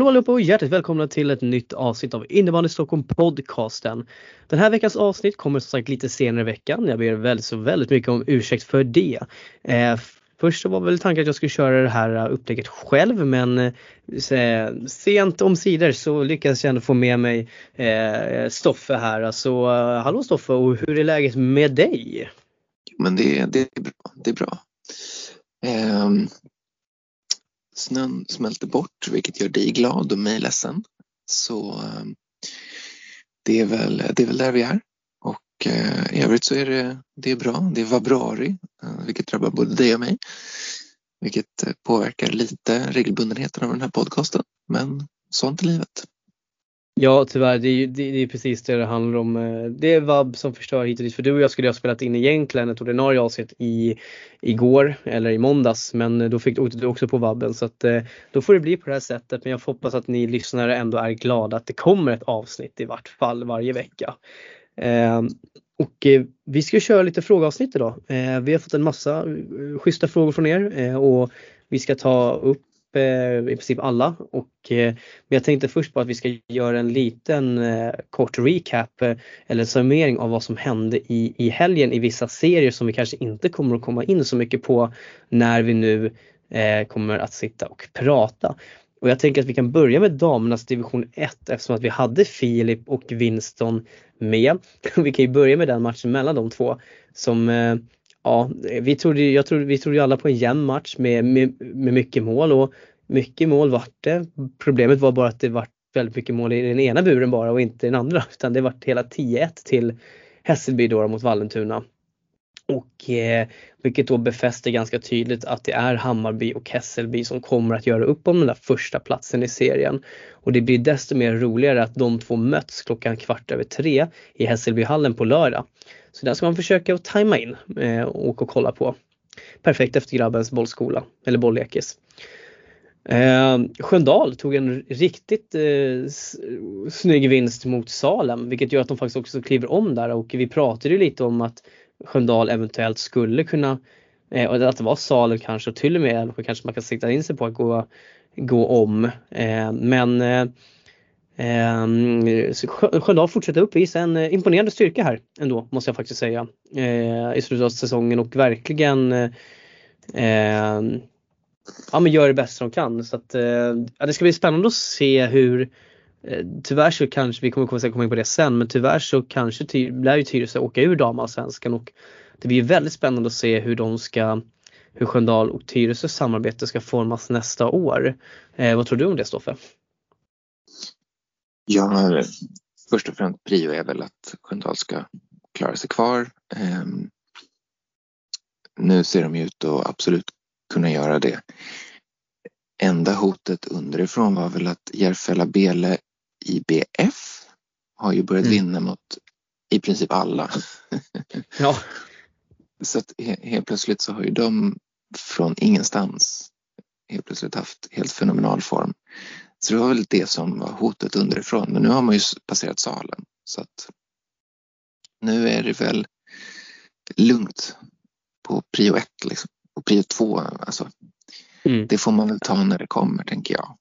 Hallå allihopa och hjärtligt välkomna till ett nytt avsnitt av Innebandy Stockholm podcasten. Den här veckans avsnitt kommer som sagt lite senare i veckan. Jag ber väldigt så väldigt mycket om ursäkt för det. Eh, först så var väl tanken att jag skulle köra det här eh, upplägget själv men eh, sent omsider så lyckades jag ändå få med mig eh, Stoffe här. Så eh, hallå Stoffe och hur är läget med dig? Men det, det är bra. Det är bra. Um snön smälter bort vilket gör dig glad och mig ledsen. Så eh, det är väl, det är väl där vi är. Och eh, i övrigt så är det, det är bra. Det är vabrari eh, vilket drabbar både dig och mig. Vilket eh, påverkar lite regelbundenheten av den här podcasten. Men sånt är livet. Ja tyvärr, det är, det, det är precis det det handlar om. Eh, det är vab som förstör hit och dit. För du och jag skulle ha spelat in egentligen ett ordinarie avsnitt i igår eller i måndags. Men eh, då fick åkte du också på vabben så att eh, då får det bli på det här sättet. Men jag hoppas att ni lyssnare ändå är glada att det kommer ett avsnitt i vart fall varje vecka. Eh, och vi ska köra lite frågeavsnitt idag. Vi har fått en massa schyssta frågor från er och vi ska ta upp Eh, i princip alla och eh, men jag tänkte först på att vi ska göra en liten eh, kort recap eh, eller summering av vad som hände i, i helgen i vissa serier som vi kanske inte kommer att komma in så mycket på när vi nu eh, kommer att sitta och prata. Och jag tänker att vi kan börja med damernas division 1 eftersom att vi hade Filip och Winston med. Vi kan ju börja med den matchen mellan de två som eh, ja, vi trodde, jag trodde, vi trodde alla på en jämn match med, med, med mycket mål och mycket mål vart det. Problemet var bara att det vart väldigt mycket mål i den ena buren bara och inte den andra utan det vart hela 10-1 till Hässelby då mot Vallentuna. Och eh, vilket då befäster ganska tydligt att det är Hammarby och Hässelby som kommer att göra upp om den där första platsen i serien. Och det blir desto mer roligare att de två möts klockan kvart över tre i Hässelbyhallen på lördag. Så där ska man försöka att tajma in eh, och, och kolla på. Perfekt efter grabbens bollskola eller bolllekis. Eh, Sköndal tog en riktigt eh, snygg vinst mot Salem vilket gör att de faktiskt också kliver om där och vi pratade ju lite om att Sköndal eventuellt skulle kunna eh, och att det var Salem kanske och till och med kanske man kan sikta in sig på att gå, gå om. Eh, men eh, Eh, Sköndal fortsätter uppvisa en eh, imponerande styrka här ändå måste jag faktiskt säga eh, i slutet av säsongen och verkligen eh, ehm, ja, men gör det bästa de kan. Så att, eh, ja, det ska bli spännande att se hur Eh, tyvärr så kanske, vi kommer komma in på det sen, men tyvärr så kanske lär ju Tyresö åka ur damallsvenskan och det blir väldigt spännande att se hur de ska hur Sköndal och Tyresös samarbete ska formas nästa år. Eh, vad tror du om det Stoffe? Ja, först och främst prio är väl att Sköndal ska klara sig kvar. Eh, nu ser de ut att absolut kunna göra det. Enda hotet underifrån var väl att Järfälla Bele IBF har ju börjat mm. vinna mot i princip alla. ja. Så att helt plötsligt så har ju de från ingenstans helt plötsligt haft helt fenomenal form. Så det var väl det som var hotet underifrån. Men nu har man ju passerat salen så att nu är det väl lugnt på prio ett liksom och prio två, alltså, mm. det får man väl ta när det kommer tänker jag.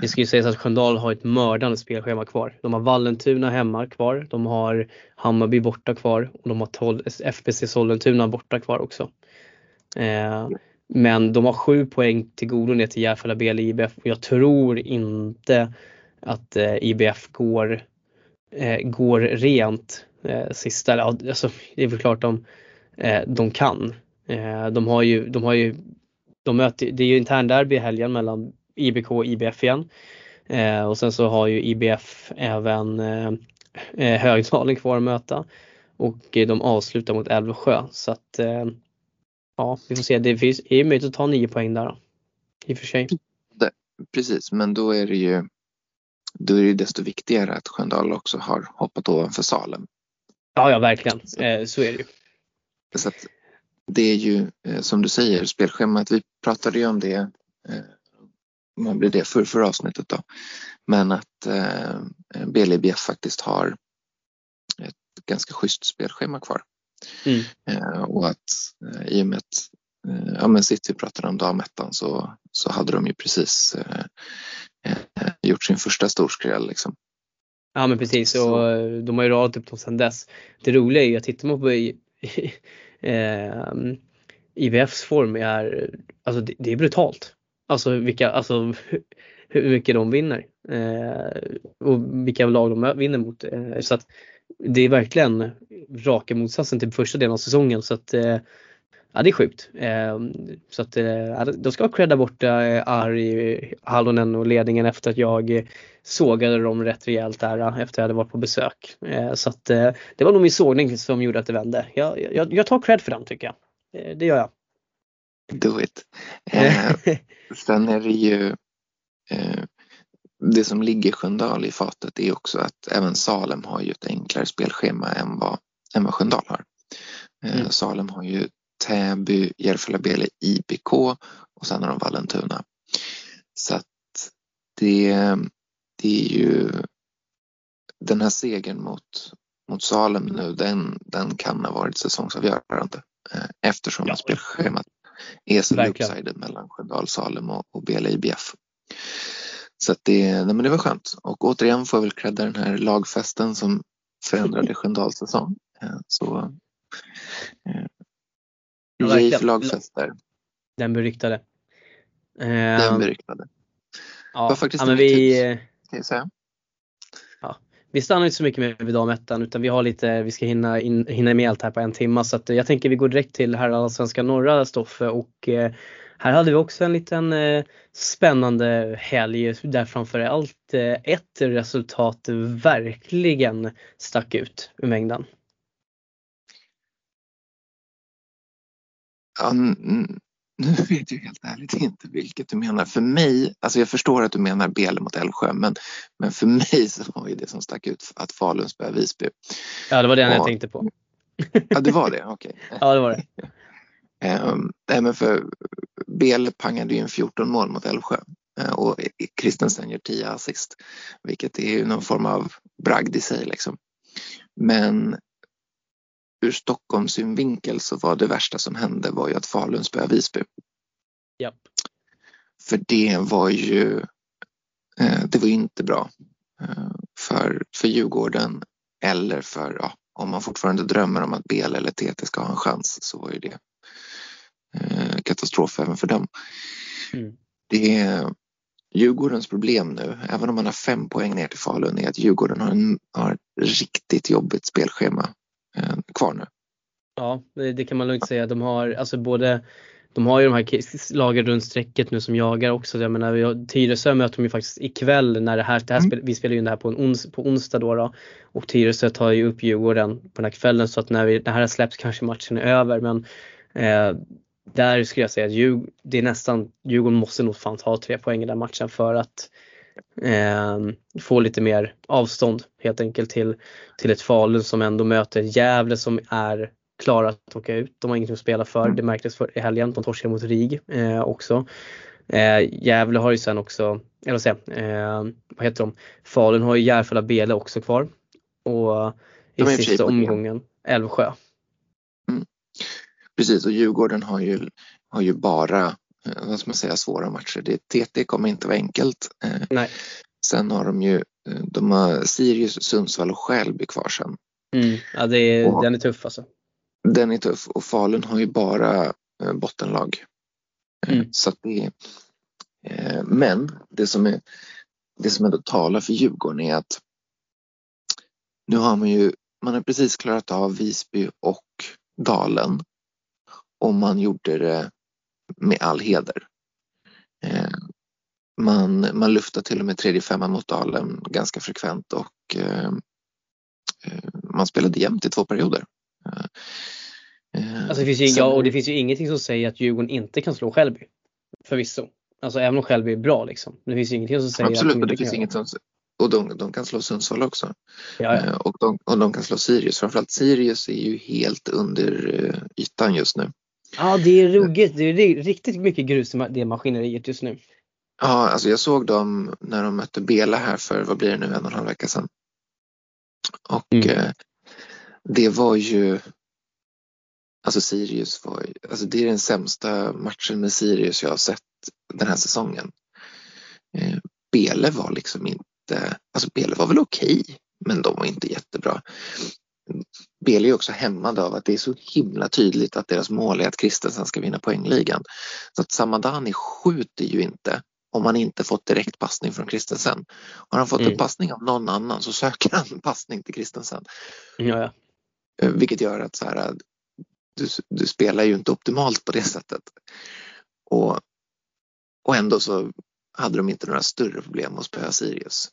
Det ska ju sägas att Sköndal har ett mördande spelschema kvar. De har Vallentuna hemma kvar, de har Hammarby borta kvar och de har FBC Sollentuna borta kvar också. Eh, men de har sju poäng till godo ner till Järfälla BL IBF och jag tror inte att eh, IBF går, eh, går rent eh, sista. Alltså, det är väl klart de, eh, de kan Eh, de har ju, de har ju, de möter, det är ju internderby i helgen mellan IBK och IBF igen. Eh, och sen så har ju IBF även eh, Högdalen kvar att möta. Och de avslutar mot Älvsjö så att ja, vi får se. Det finns, är möjligt att ta nio poäng där då, i och för sig. Precis, men då är det ju då är det desto viktigare att Sköndal också har hoppat ovanför Salem. Ja, ja verkligen. Eh, så är det ju. Så att det är ju eh, som du säger spelschemat. Vi pratade ju om det, eh, man blir det för, för avsnittet då. Men att eh, BLBF faktiskt har ett ganska schysst spelschema kvar. Mm. Eh, och att eh, i och med att eh, ja, men City pratade om damettan så, så hade de ju precis eh, eh, gjort sin första storskräll. Liksom. Ja men precis och de har ju radat upp dem sedan dess. Det roliga är ju att tittar man på eh, IVFs form är, alltså det, det, är brutalt. Alltså vilka, alltså hur mycket de vinner eh, och vilka lag de vinner mot. Eh, så att det är verkligen raka motsatsen till första delen av säsongen så att eh, Ja det är sjukt. Eh, så att eh, de ska ha credda borta eh, Ari Hallonen och ledningen efter att jag eh, sågade dem rätt rejält där eh, efter att jag hade varit på besök. Eh, så att det var nog min sågning som gjorde att det vände. Jag, jag, jag tar cred för den tycker jag. Det gör jag. Do it. Eh, sen är det ju eh, det som ligger Sköndal i fatet är också att även Salem har ju ett enklare spelschema än vad, än vad Sköndal har. Eh, mm. Salem har ju Täby, Järfälla-Bele, IBK och sen har de Vallentuna. Så att det, det är ju den här segern mot, mot Salem nu, den, den kan ha varit säsongsavgörande eh, eftersom ja. spelschemat är så uppsided mellan Sköndal, Salem och, och Bele IBF. Så det, nej men det var skönt och återigen får jag väl credda den här lagfesten som förändrade Sköndals säsong. Eh, så Ja, för lagfester. Den beryktade. Den ehm, beryktade. Ja, var faktiskt ja, men vi, kan jag säga. Vi stannar inte så mycket med vid damettan utan vi har lite, vi ska hinna, in, hinna med allt här på en timme så att eh, jag tänker vi går direkt till här svenska norra Stoffe och eh, här hade vi också en liten eh, spännande helg där framförallt eh, ett resultat verkligen stack ut ur mängden. Ja, nu vet jag helt ärligt inte vilket du menar. För mig, alltså jag förstår att du menar Bele mot Älvsjö, men, men för mig så var ju det som stack ut att Falun spöade Visby. Ja, det var det och, jag tänkte på. Ja, det var det, okej. Okay. Ja, det var det. Um, nej, men för Bele pangade ju en 14 mål mot Älvsjö uh, och Kristensen gör 10 assist, vilket är ju någon form av bragd i sig liksom. Men ur Stockholms synvinkel så var det värsta som hände var ju att Falun spöade Visby. Yep. För det var ju eh, det var inte bra eh, för, för Djurgården eller för, ja, om man fortfarande drömmer om att BL eller TT ska ha en chans så var ju det eh, katastrof även för dem. Mm. Det är Djurgårdens problem nu, även om man har fem poäng ner till Falun, är att Djurgården har, en, har ett riktigt jobbigt spelschema kvar nu. Ja, det, kan man lugnt säga. De har alltså både de har ju de här lagen runt strecket nu som jagar också. Jag menar, Tyresö möter de ju faktiskt ikväll när det här, det här mm. spel, vi spelar ju in det här på, en ons, på onsdag då, då. Och Tyresö tar ju upp Djurgården på den här kvällen så att när vi, det här släpps kanske matchen är över men eh, där skulle jag säga att Djurgården, det är nästan, Djurgården måste nog fan ta tre poäng i den matchen för att eh, få lite mer avstånd helt enkelt till, till ett Falun som ändå möter Gävle som är klara att åka ut. De har ingenting att spela för. Mm. Det märktes för, i helgen. De torskade mot RIG eh, också. Eh, Gävle har ju sen också, eller vad säger eh, vad heter de? Falun har ju Järfälla Bele också kvar. Och i sista omgången Älvsjö. Mm. Precis och Djurgården har ju, har ju bara vad ska man säga, svåra matcher. Det, TT kommer inte vara enkelt. Eh, Nej. Sen har de ju eh, de har Sirius, Sundsvall och Skälby kvar sen. Mm. Ja, det är, och, den är tuff alltså. Den är tuff och Falun har ju bara eh, bottenlag. Mm. Så det, eh, men det som, är, det som ändå talar för Djurgården är att nu har man ju man har precis klarat av Visby och Dalen och man gjorde det med all heder. Man, man luftar till och med tredje femma mot Dalen ganska frekvent och man spelade jämnt i två perioder. Eh, alltså det finns ju, Sen, ja, och det finns ju ingenting som säger att Djurgården inte kan slå Skälby. Förvisso. Alltså även om Skälby är bra liksom. Det finns ju ingenting som säger Absolut, att de det finns inget som och de, de, kan slå Sundsvall också. Ja, ja. Eh, och, de, och de kan slå Sirius. Framförallt Sirius är ju helt under eh, ytan just nu. Ja, det är ruggigt. Det är riktigt mycket grus i det maskineriet just nu. Ja, alltså jag såg dem när de mötte Bela här för, vad blir det nu, en och en halv vecka sedan. Och mm. eh, det var ju Alltså Sirius var alltså det är den sämsta matchen med Sirius jag har sett den här säsongen. Eh, Bele var liksom inte, alltså Bele var väl okej, okay, men de var inte jättebra. Bele är också hämmad av att det är så himla tydligt att deras mål är att Kristensen ska vinna poängligan. Så att Samadani skjuter ju inte om han inte fått direkt passning från Kristensen. Har han fått mm. en passning av någon annan så söker han en passning till Kristensen. Ja, ja. Eh, vilket gör att så här, du, du, spelar ju inte optimalt på det sättet. Och, och ändå så hade de inte några större problem att spöa Sirius.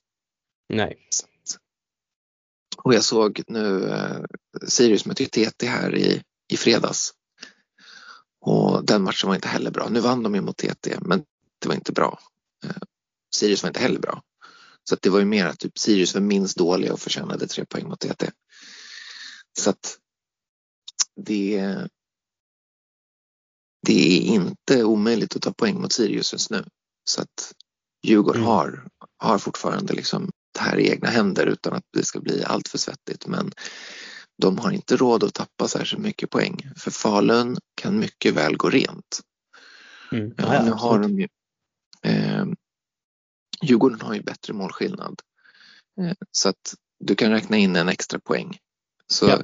Nej. Och jag såg nu eh, Sirius mötte TT här i, i fredags. Och den matchen var inte heller bra. Nu vann de ju mot TT men det var inte bra. Eh, Sirius var inte heller bra. Så det var ju mer att typ Sirius var minst dåliga och förtjänade tre poäng mot TT. Så att det, det är inte omöjligt att ta poäng mot Sirius just nu. Så att Djurgården mm. har, har fortfarande liksom här i egna händer utan att det ska bli allt för svettigt. Men de har inte råd att tappa särskilt mycket poäng för Falun kan mycket väl gå rent. Mm. Ja, nu har de ju, eh, Djurgården har ju bättre målskillnad eh, så att du kan räkna in en extra poäng. Så ja.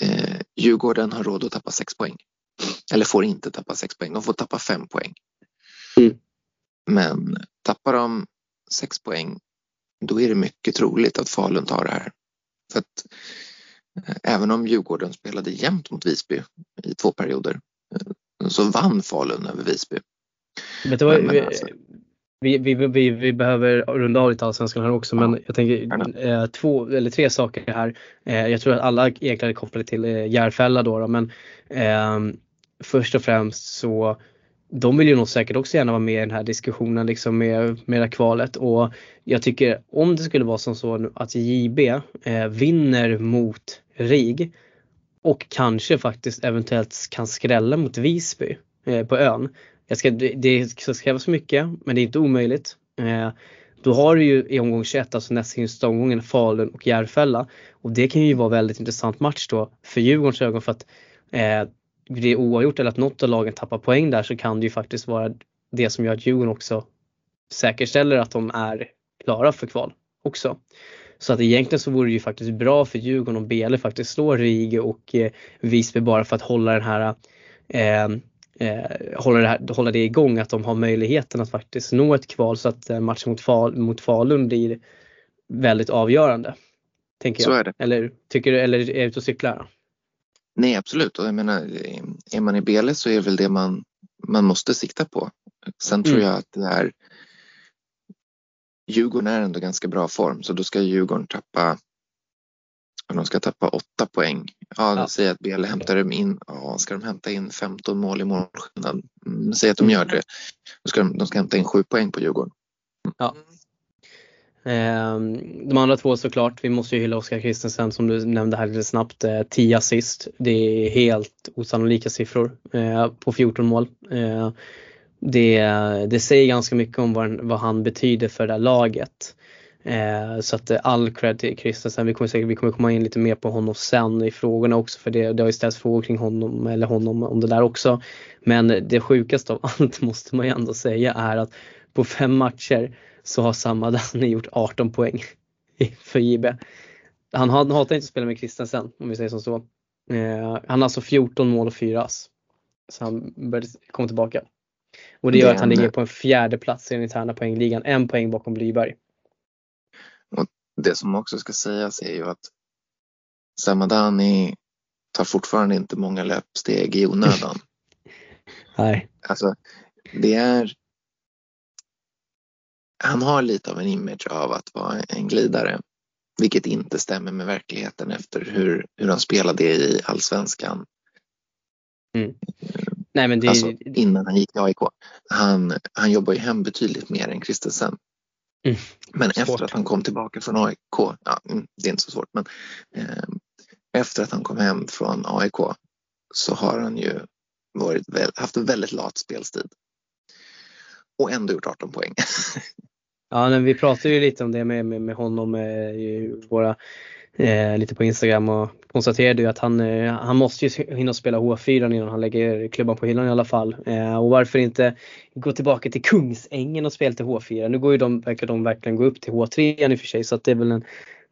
eh, Djurgården har råd att tappa sex poäng. Eller får inte tappa sex poäng, de får tappa fem poäng. Mm. Men tappar de sex poäng då är det mycket troligt att Falun tar det här. För att eh, även om Djurgården spelade jämnt mot Visby i två perioder eh, så vann Falun över Visby. Vet du vad, men, alltså, vi, vi, vi, vi, behöver runda av lite allsvenskan här också ja, men jag tänker eh, två eller tre saker här. Eh, jag tror att alla egentligen är kopplade till eh, Järfälla då, då men eh, först och främst så de vill ju nog säkert också gärna vara med i den här diskussionen liksom med, med det kvalet och jag tycker om det skulle vara som så att JB eh, vinner mot RIG och kanske faktiskt eventuellt kan skrälla mot Visby eh, på ön. Jag ska, det ska krävas mycket men det är inte omöjligt. Eh, då har du ju i omgång 21, alltså näst sista omgången, Falun och Järfälla. Och det kan ju vara väldigt intressant match då för Djurgårdens ögon för att eh, det är oavgjort eller att något av lagen tappar poäng där så kan det ju faktiskt vara det som gör att Djurgården också säkerställer att de är klara för kval också. Så att egentligen så vore det ju faktiskt bra för Djurgården om Bele faktiskt slår Rige och eh, Visby bara för att hålla den här eh, eh, hålla, det här, hålla det igång, att de har möjligheten att faktiskt nå ett kval så att eh, matchen mot, Fal, mot Falun blir väldigt avgörande. Tänker jag. Är det. Eller, tycker du, eller är du ute och cyklar? Nej absolut och jag menar är man i Bele så är det väl det man, man måste sikta på. Sen tror mm. jag att det är Djurgården är ändå ganska bra form så då ska Djurgården tappa de ska tappa åtta poäng. Ja, ja. säg att Bele hämtar in, ja, ska de hämta in 15 mål i målskillnad? Mm, säg att de gör det. Då ska de, de ska hämta in sju poäng på Djurgården. Ja, Ehm, de andra två såklart, vi måste ju hylla Oskar Kristensen som du nämnde här lite snabbt. Eh, 10 assist. Det är helt osannolika siffror eh, på 14 mål. Eh, det, det säger ganska mycket om vad, vad han betyder för det här laget. Så att all cred till Kristensen. Vi kommer, säkert, vi kommer komma in lite mer på honom sen i frågorna också för det, det har ju ställts frågor kring honom eller honom om det där också. Men det sjukaste av allt måste man ju ändå säga är att på fem matcher så har Samadani gjort 18 poäng för JB. Han hatar inte att spela med Kristensen om vi säger som så. Eh, han har alltså 14 mål och 4 ass. Så han började komma tillbaka. Och det gör att han ligger på en fjärde plats i den interna poängligan, en poäng bakom Blyberg. Och det som också ska sägas är ju att Samadani tar fortfarande inte många löpsteg i onödan. Nej. Alltså, det är han har lite av en image av att vara en glidare, vilket inte stämmer med verkligheten efter hur, hur han spelade i allsvenskan. Mm. Nej, men det... alltså, innan han gick till AIK. Han, han jobbar ju hem betydligt mer än Kristensen. Mm. Men svårt. efter att han kom tillbaka från AIK, ja, mm, det är inte så svårt, men eh, efter att han kom hem från AIK så har han ju varit, haft en väldigt lat spelstil och ändå gjort 18 poäng. ja, men vi pratade ju lite om det med, med, med honom, eh, med våra eh, lite på Instagram och konstaterade ju att han, eh, han måste ju hinna spela H4 innan han lägger klubban på hyllan i alla fall. Eh, och varför inte gå tillbaka till Kungsängen och spela till H4. Nu går ju de, verkar de verkligen gå upp till H3 i och för sig så att det är väl en,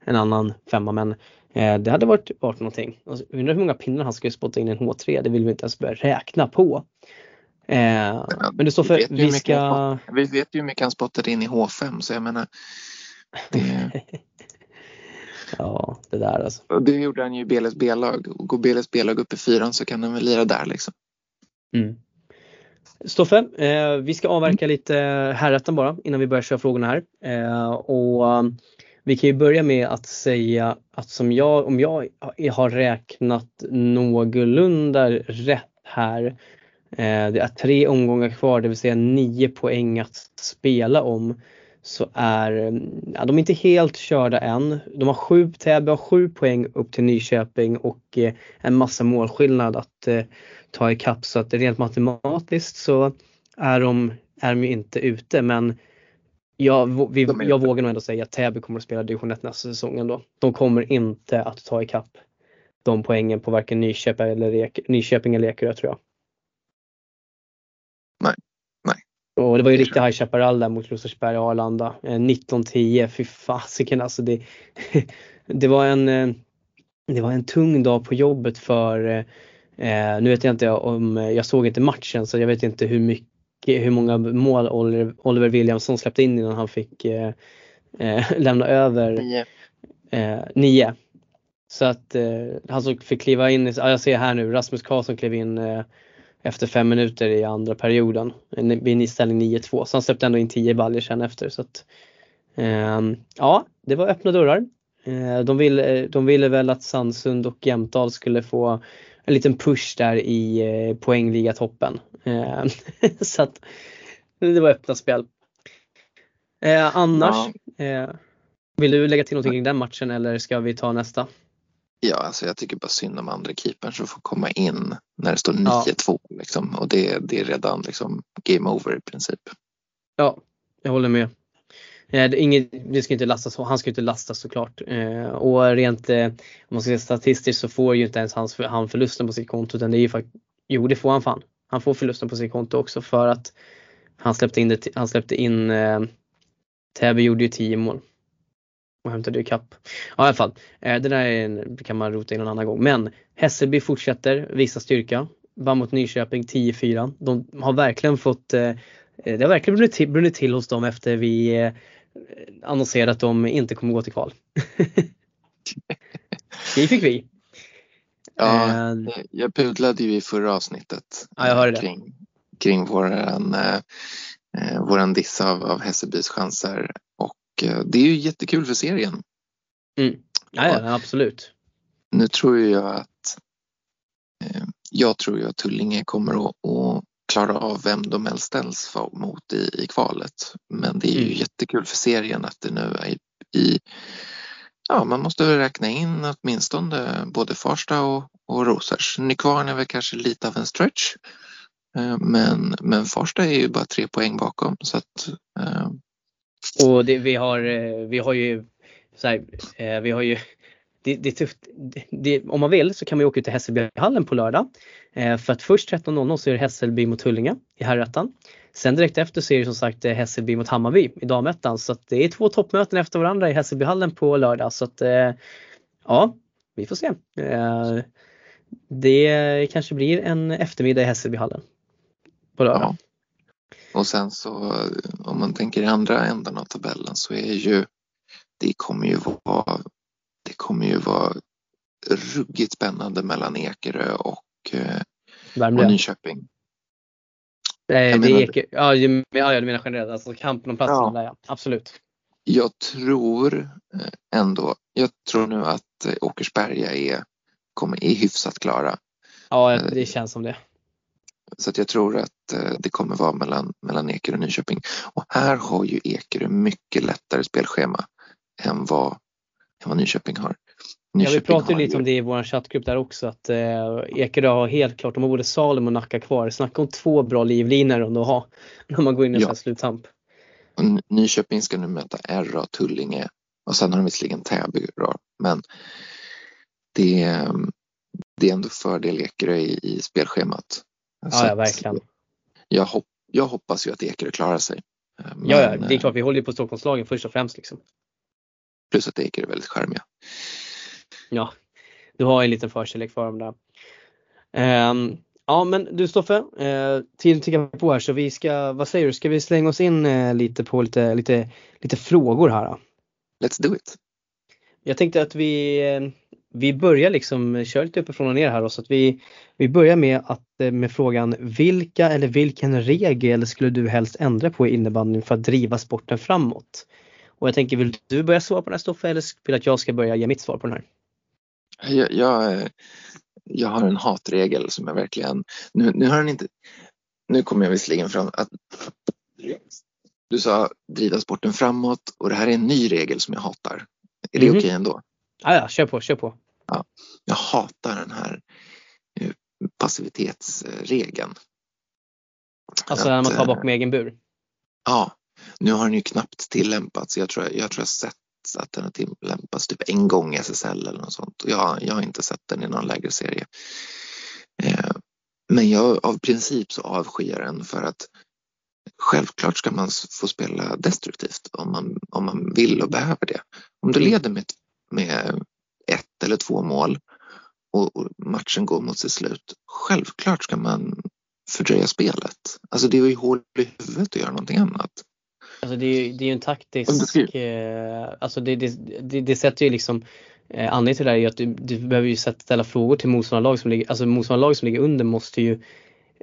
en annan femma men eh, det hade varit, varit någonting. Alltså, undrar hur många pinnar han skulle spotta in i en H3, det vill vi inte ens börja räkna på. Eh, men det står för, vi, vi ska... Vi vet ju hur mycket han spottade in i H5 så jag menar det... Ja, det där alltså. Det gjorde han ju i BLS B-lag. Går BLS B-lag upp i fyran så kan han väl lira där liksom. Mm. Stoffe, eh, vi ska avverka mm. lite herrätten bara innan vi börjar köra frågorna här. Eh, och um, vi kan ju börja med att säga att som jag, om jag har räknat någorlunda rätt här. Eh, det är tre omgångar kvar, det vill säga nio poäng att spela om så är ja, de är inte helt körda än. De har sju, Täby har sju poäng upp till Nyköping och eh, en massa målskillnad att eh, ta ikapp så att rent matematiskt så är de, är de ju inte ute men jag, vi, jag vågar nog ändå säga att Täby kommer att spela division 1 nästa säsong ändå. De kommer inte att ta ikapp de poängen på varken Nyköping eller, Nyköping eller Ekerö tror jag. Och det var ju riktig High Chaparral där mot Rosersberg och Arlanda. 1910, eh, fy fasiken alltså. Det, det, var en, eh, det var en tung dag på jobbet för, eh, nu vet jag inte om, jag såg inte matchen så jag vet inte hur mycket, hur många mål Oliver, Oliver Williamson släppte in innan han fick eh, lämna över. Nio. Eh, nio. Så att eh, han fick kliva in, ja, jag ser här nu, Rasmus Karlsson klev in efter fem minuter i andra perioden vid en ställning 9-2. Så han släppte ändå in 10 baljer sen efter. Så att, eh, ja, det var öppna dörrar. Eh, de, ville, de ville väl att Sandsund och Jämtdal skulle få en liten push där i eh, poängligatoppen. Eh, så att det var öppna spel. Eh, annars, ja. Eh, vill du lägga till någonting kring den matchen eller ska vi ta nästa? Ja, alltså jag tycker bara synd om andra keepern som får komma in när det står 9-2 ja. liksom, och det, det är redan liksom game over i princip. Ja, jag håller med. Eh, det, inget, det ska inte lastas, han ska inte lastas såklart. Eh, och rent eh, om man ska säga statistiskt så får ju inte ens hans, han förlusten på sitt konto utan det är ju faktiskt, jo det får han fan. Han får förlusten på sitt konto också för att han släppte in, det, han släppte in eh, Täby gjorde ju 10 mål och hämtade ikapp. Ja, i alla fall, eh, det där en, kan man rota in en annan gång. Men Hässelby fortsätter visa styrka. Vann mot Nyköping 10-4. De har verkligen fått, eh, det har verkligen brunnit till, brunnit till hos dem efter vi eh, annonserade att de inte kommer gå till kval. det fick vi. Ja, jag pudlade ju i förra avsnittet ja, kring, kring våran, eh, våran diss av, av Hässelbys chanser Eh, det är ju jättekul för serien. Mm. Ja, ja, absolut. Nu tror jag att eh, jag tror ju att Tullinge kommer att, att klara av vem de helst ställs mot i, i kvalet. Men det är ju mm. jättekul för serien att det nu är i, Ja, man måste räkna in åtminstone både Farsta och, och Rosers. Nykvarn är väl kanske lite av en stretch. Eh, men, men Farsta är ju bara tre poäng bakom så att och det, vi, har, eh, vi har ju, så här, eh, vi har ju det, det, är tufft. Det, om man vill så kan man åka ut till Hässelbyhallen på lördag. Eh, för att först 13.00 så är det Hässelby mot Tullinge i herrettan. Sen direkt efter så är det som sagt eh, Hässelby mot Hammarby i damettan. Så att det är två toppmöten efter varandra i Hässelbyhallen på lördag. Så att ja, vi får se. Det kanske blir en eftermiddag i Hässelbyhallen på lördag. Ja. Och sen så om man tänker i andra änden av tabellen så är ju det kommer ju vara det kommer ju vara ruggigt spännande mellan Ekerö och, eh, och Nyköping. Nej, det är Eker, ja, ja, du menar generellt, alltså kampen om platserna ja. där ja. Absolut. Jag tror eh, ändå, jag tror nu att Åkersberga är, kommer, är hyfsat klara. Ja, det känns som det. Så att jag tror att eh, det kommer vara mellan, mellan Ekerö och Nyköping. Och här har ju Ekerö mycket lättare spelschema än vad, än vad Nyköping har. Nyköping ja, vi pratade lite ju... om det i vår chattgrupp där också att eh, Ekerö har helt klart, de har både Salem och Nacka kvar. Snacka om två bra livlinor de har när man går in i ja. sluttamp. Nyköping ska nu möta RA Tullinge Och sen har de visserligen Täby då, men det, det är ändå fördel Ekerö i, i spelschemat. Ja, ja verkligen. Jag, hopp, jag hoppas ju att Ekerö klarar sig. Men, ja, ja, det är klart vi håller ju på Stockholmslagen först och främst. Liksom. Plus att Ekerö är väldigt charmiga. Ja, du har en liten förkärlek för dem där. Um, ja men du Stoffe, uh, tiden tickar på här så vi ska, vad säger du, ska vi slänga oss in uh, lite på lite, lite, lite frågor här? Då? Let's do it! Jag tänkte att vi, vi börjar liksom, kör lite uppifrån och ner här då, så att vi, vi börjar med, att, med frågan vilka eller vilken regel skulle du helst ändra på i innebandyn för att driva sporten framåt? Och jag tänker, vill du börja svara på den här Stoffe eller vill du att jag ska börja ge mitt svar på den här? Jag, jag, jag har en hatregel som jag verkligen, nu, nu har den inte, nu kommer jag visserligen fram att du sa driva sporten framåt och det här är en ny regel som jag hatar. Är det mm -hmm. okej okay ändå? Ja, ja, kör på, kör på. Ja, jag hatar den här eh, passivitetsregeln. Alltså när man tar bakom egen bur? Ja, nu har den ju knappt tillämpats. Jag tror jag, jag, tror jag sett att den har tillämpats typ en gång i SSL eller något sånt. Jag, jag har inte sett den i någon lägre serie. Eh, men jag, av princip så avskyr den för att självklart ska man få spela destruktivt om man, om man vill och behöver det. Om du leder med, med ett eller två mål och, matchen går mot sitt slut, självklart ska man fördröja spelet. Alltså det är ju hål i huvudet att göra någonting annat. Alltså det är, det är ju en taktisk, eh, alltså det, det, det, det sätter ju liksom eh, anledningen till det här är ju att du, du behöver ju ställa frågor till motståndarlag som ligger, alltså motståndarlag som ligger under måste ju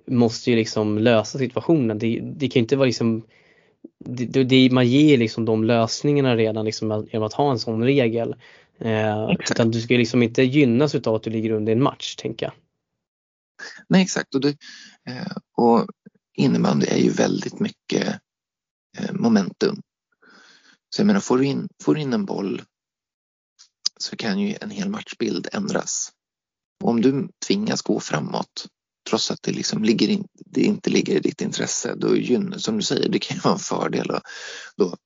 måste ju liksom lösa situationen. Det, det kan ju inte vara liksom det, det, man ger liksom de lösningarna redan liksom genom att ha en sån regel. Eh, utan du ska liksom inte gynnas utav att du ligger under en match, tänker jag. Nej exakt och, det, eh, och innebandy är ju väldigt mycket Eh, momentum. Så jag menar, får du, in, får du in en boll så kan ju en hel matchbild ändras. Och om du tvingas gå framåt trots att det, liksom ligger in, det inte ligger i ditt intresse, då är som du säger, det kan ju vara en fördel att då,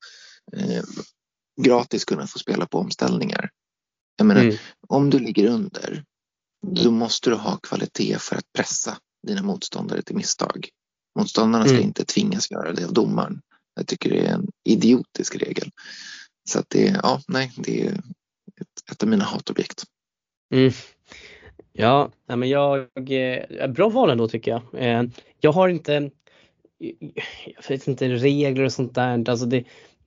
eh, gratis kunna få spela på omställningar. Jag menar, mm. om du ligger under, då måste du ha kvalitet för att pressa dina motståndare till misstag. Motståndarna ska mm. inte tvingas göra det av domaren. Jag tycker det är en idiotisk regel. Så att det, ja, nej, det är ett, ett av mina hatobjekt. Mm. Ja, men jag, eh, bra val ändå tycker jag. Eh, jag har inte, jag vet inte regler och sånt där. Alltså det,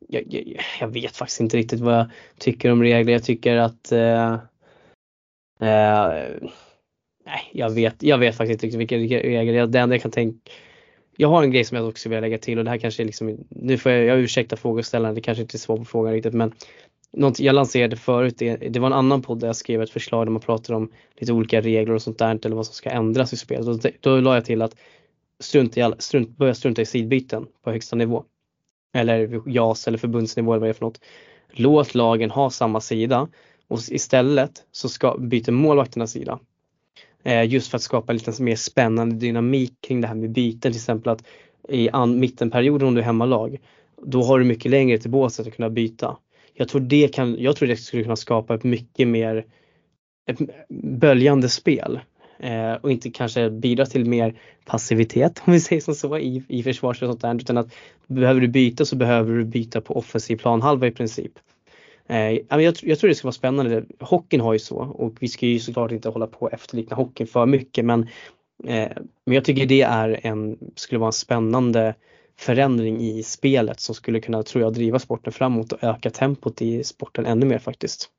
jag, jag, jag vet faktiskt inte riktigt vad jag tycker om regler. Jag tycker att eh, eh, Nej, jag vet, jag vet faktiskt inte vilka regler. Det enda jag kan tänka jag har en grej som jag också vill lägga till och det här kanske är liksom, nu får jag, jag ursäkta frågeställaren, det kanske inte är svar på frågan riktigt men något jag lanserade förut, det, det var en annan podd där jag skrev ett förslag där man pratade om lite olika regler och sånt där eller vad som ska ändras i spelet. Då, då la jag till att strunta i all, strunt, börja strunta i sidbyten på högsta nivå. Eller JAS eller förbundsnivå eller vad det är för något. Låt lagen ha samma sida och istället så ska, byter målvakterna sida. Eh, just för att skapa lite mer spännande dynamik kring det här med byten till exempel att i mittenperioden om du är hemmalag då har du mycket längre till båset att kunna byta. Jag tror det, kan, jag tror det skulle kunna skapa ett mycket mer ett böljande spel eh, och inte kanske bidra till mer passivitet om vi säger som så i, i försvars och sånt där utan att behöver du byta så behöver du byta på offensiv planhalva i princip. Eh, jag, jag tror det ska vara spännande. Hockeyn har ju så och vi ska ju såklart inte hålla på och efterlikna hockeyn för mycket men, eh, men jag tycker det är en, skulle vara en spännande förändring i spelet som skulle kunna, tror jag, driva sporten framåt och öka tempot i sporten ännu mer faktiskt.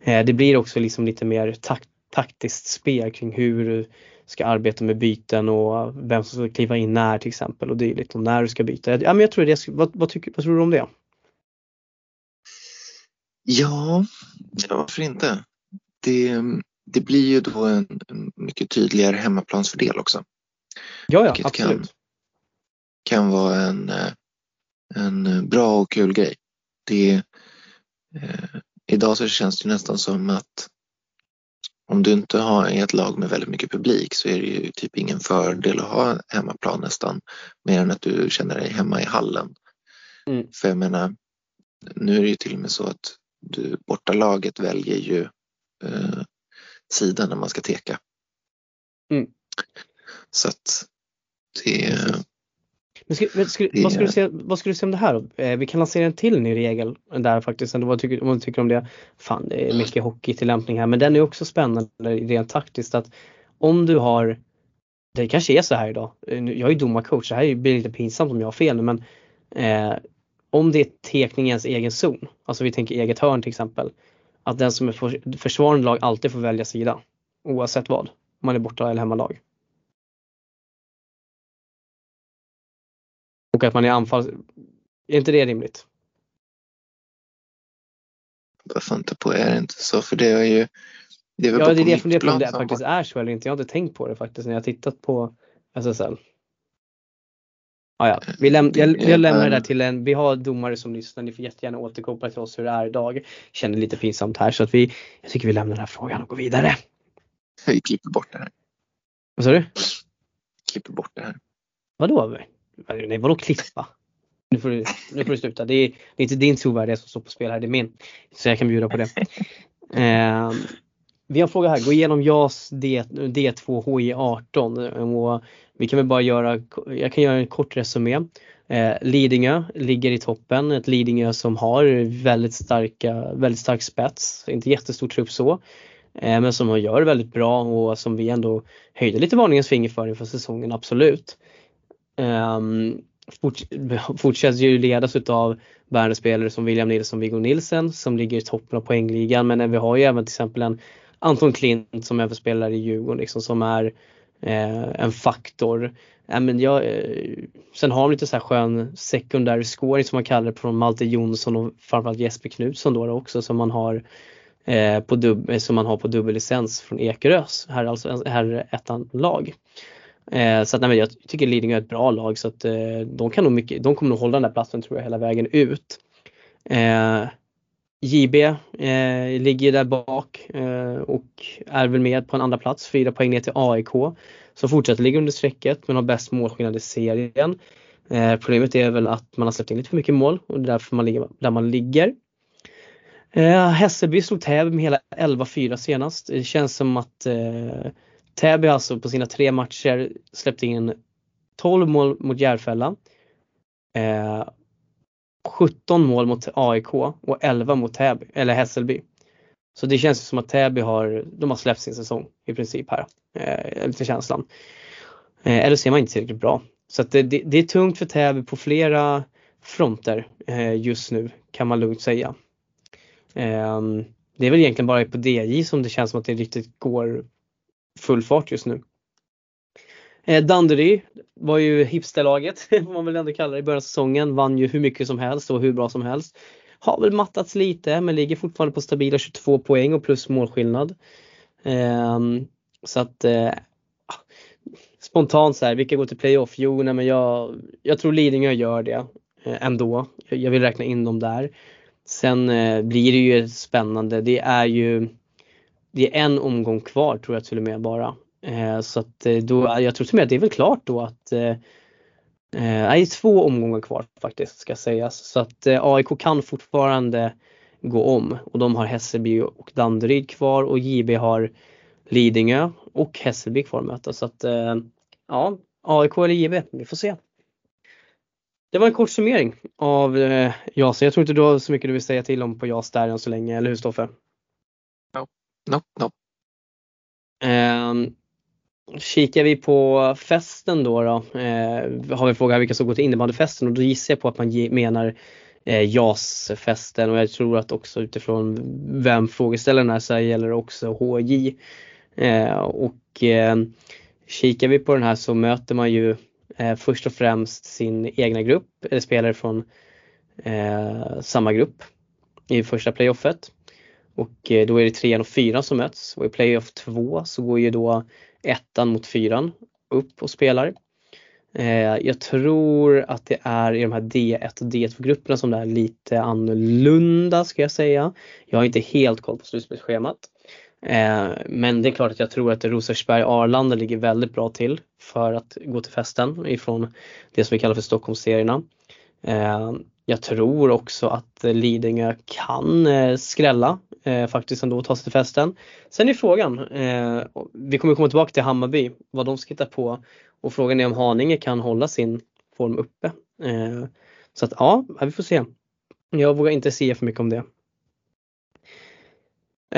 Eh, det blir också liksom lite mer takt, taktiskt spel kring hur du ska arbeta med byten och vem som ska kliva in när till exempel och dylikt och när du ska byta. Ja, men jag tror det, vad, vad, tycker, vad tror du om det? Ja, varför inte? Det, det blir ju då en, en mycket tydligare hemmaplansfördel också. Ja, ja absolut. Kan, kan vara en, en bra och kul grej. Det, eh, idag så känns det nästan som att om du inte har ett lag med väldigt mycket publik så är det ju typ ingen fördel att ha hemmaplan nästan mer än att du känner dig hemma i hallen. Mm. För jag menar, nu är det ju till och med så att du, bortalaget väljer ju eh, sida när man ska teka. Mm. Så att det, Men ska, men ska, Det- vad, ska du säga, vad ska du säga om det här? Eh, vi kan lansera en till ny regel där faktiskt. Ändå, Vad tycker, vad du tycker om det? Fan, det är mycket hockeytillämpning här men den är också spännande rent taktiskt att om du har det kanske är så här idag. Eh, Jag är domarcoach, så här blir lite pinsamt om jag har fel nu men eh, om det är tekning i ens egen zon, alltså vi tänker eget hörn till exempel, att den som är för, försvarande lag alltid får välja sida oavsett vad, om man är borta eller hemmalag. Och att man är anfall, är inte det rimligt? varför inte på är det inte så? För det är ju det är väl Ja det är det jag funderar på om det faktiskt är så eller inte. Jag har inte tänkt på det faktiskt när jag tittat på SSL. Ah, ja, vi, läm jag, jag lämnar det där till en, vi har domare som lyssnar, ni får jättegärna återkoppla till oss hur det är idag. Känner lite pinsamt här så att vi, jag tycker vi lämnar den här frågan och går vidare. Vi klipper bort det här. Vad sa du? Klipper bort det här. Vadå? Nej vadå klippa? Nu får du, nu får du sluta. Det är, det är inte din trovärdighet som står på spel här, det är min. Så jag kan bjuda på det. Eh, vi har en fråga här, gå igenom JAS D, D2 HI18 och vi kan väl bara göra, jag kan göra en kort resumé. Eh, Lidingö ligger i toppen, ett Lidingö som har väldigt starka, väldigt stark spets, inte jättestor trupp så. Eh, men som gör väldigt bra och som vi ändå höjde lite varningens finger för inför säsongen, absolut. Ehm, um, fortsätter ju ledas utav världspelare som William Nilsson, Viggo Nilsen som ligger i toppen av poängligan men vi har ju även till exempel en Anton Klint som även spelar i Djurgården liksom, som är eh, en faktor. Äh, men jag, eh, sen har de lite så här skön secondary scoring som man kallar det från Malte Jonsson och framförallt Jesper Knutsson då, också som man har eh, på dub, som man har på dubbellicens från Ekerös, här alltså här ettan lag. Eh, så att, nej, men jag tycker Lidingö är ett bra lag så att eh, de, kan nog mycket, de kommer nog hålla den där platsen tror jag hela vägen ut. Eh, JB eh, ligger där bak eh, och är väl med på en andra plats, fyra poäng ner till AIK. Som fortsätter ligga under strecket men har bäst målskillnad i serien. Eh, problemet är väl att man har släppt in lite för mycket mål och det är därför man ligger där man ligger. Eh, Hässelby slog Täby med hela 11-4 senast. Det känns som att eh, Täby alltså på sina tre matcher släppt in 12 mål mot Järfälla. Eh, 17 mål mot AIK och 11 mot Täby, eller Hässelby. Så det känns som att Täby har, de har släppt sin säsong i princip här. Eh, lite känslan. Eh, eller är man inte tillräckligt bra. Så att det, det, det är tungt för Täby på flera fronter eh, just nu kan man lugnt säga. Eh, det är väl egentligen bara på DJ som det känns som att det riktigt går full fart just nu. Eh, Danderyd var ju hipsterlaget, får man väl ändå kalla det, i början av säsongen. Vann ju hur mycket som helst och hur bra som helst. Har väl mattats lite men ligger fortfarande på stabila 22 poäng och plus målskillnad. Eh, så att eh, ah, spontant så här, vilka går till playoff? Jo, nej, men jag, jag tror Lidingö gör det eh, ändå. Jag, vill räkna in dem där. Sen eh, blir det ju spännande. Det är ju det är en omgång kvar tror jag till och med bara. Eh, så att eh, då, jag tror till och med att det är väl klart då att eh, eh, det är två omgångar kvar faktiskt ska sägas. Så att eh, AIK kan fortfarande gå om och de har Hässelby och Danderyd kvar och JB har Lidingö och Hässelby kvar att möta. Så att eh, ja, AIK eller JB, vi får se. Det var en kort summering av eh, JAS. Jag tror inte du har så mycket du vill säga till om på JAS där än så länge, eller hur Stoffe? Nope, nope. Eh, kikar vi på festen då, då eh, har vi frågat vilka som går till innebandyfesten och då gissar jag på att man ge, menar eh, JAS-festen och jag tror att också utifrån vem frågeställaren är så gäller det också HJ. Eh, och eh, kikar vi på den här så möter man ju eh, först och främst sin egna grupp, eller spelare från eh, samma grupp i första playoffet. Och eh, då är det trean och fyran som möts och i playoff 2 så går ju då ettan mot fyran upp och spelar. Eh, jag tror att det är i de här D1 och D2-grupperna som det är lite annorlunda ska jag säga. Jag har inte helt koll på slutspelsschemat. Eh, men det är klart att jag tror att Rosersberg Arlanda ligger väldigt bra till för att gå till festen ifrån det som vi kallar för Stockholmsserierna. Jag tror också att eh, Lidingö kan eh, skrälla eh, faktiskt ändå och ta sig till festen. Sen är frågan, eh, vi kommer komma tillbaka till Hammarby, vad de ska hitta på och frågan är om Haninge kan hålla sin form uppe. Eh, så att ja, vi får se. Jag vågar inte säga för mycket om det.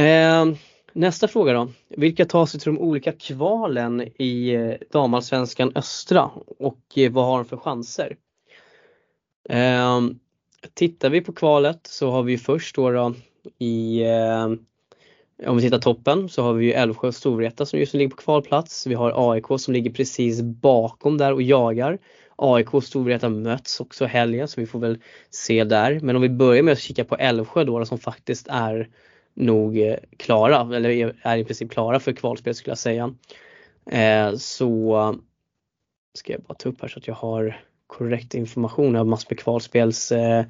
Eh, nästa fråga då. Vilka tar sig till de olika kvalen i eh, damallsvenskan östra och vad har de för chanser? Eh, tittar vi på kvalet så har vi först då, då i eh, om vi tittar toppen så har vi ju Älvsjö och Storvreta som just nu ligger på kvalplats. Vi har AIK som ligger precis bakom där och jagar. AIK och Storvreta möts också helgen så vi får väl se där. Men om vi börjar med att kika på Älvsjö då som faktiskt är nog eh, klara, eller är i princip klara för kvalspel skulle jag säga. Eh, så eh, ska jag bara ta upp här så att jag har korrekt information. Jag har massor med kvalspels eh,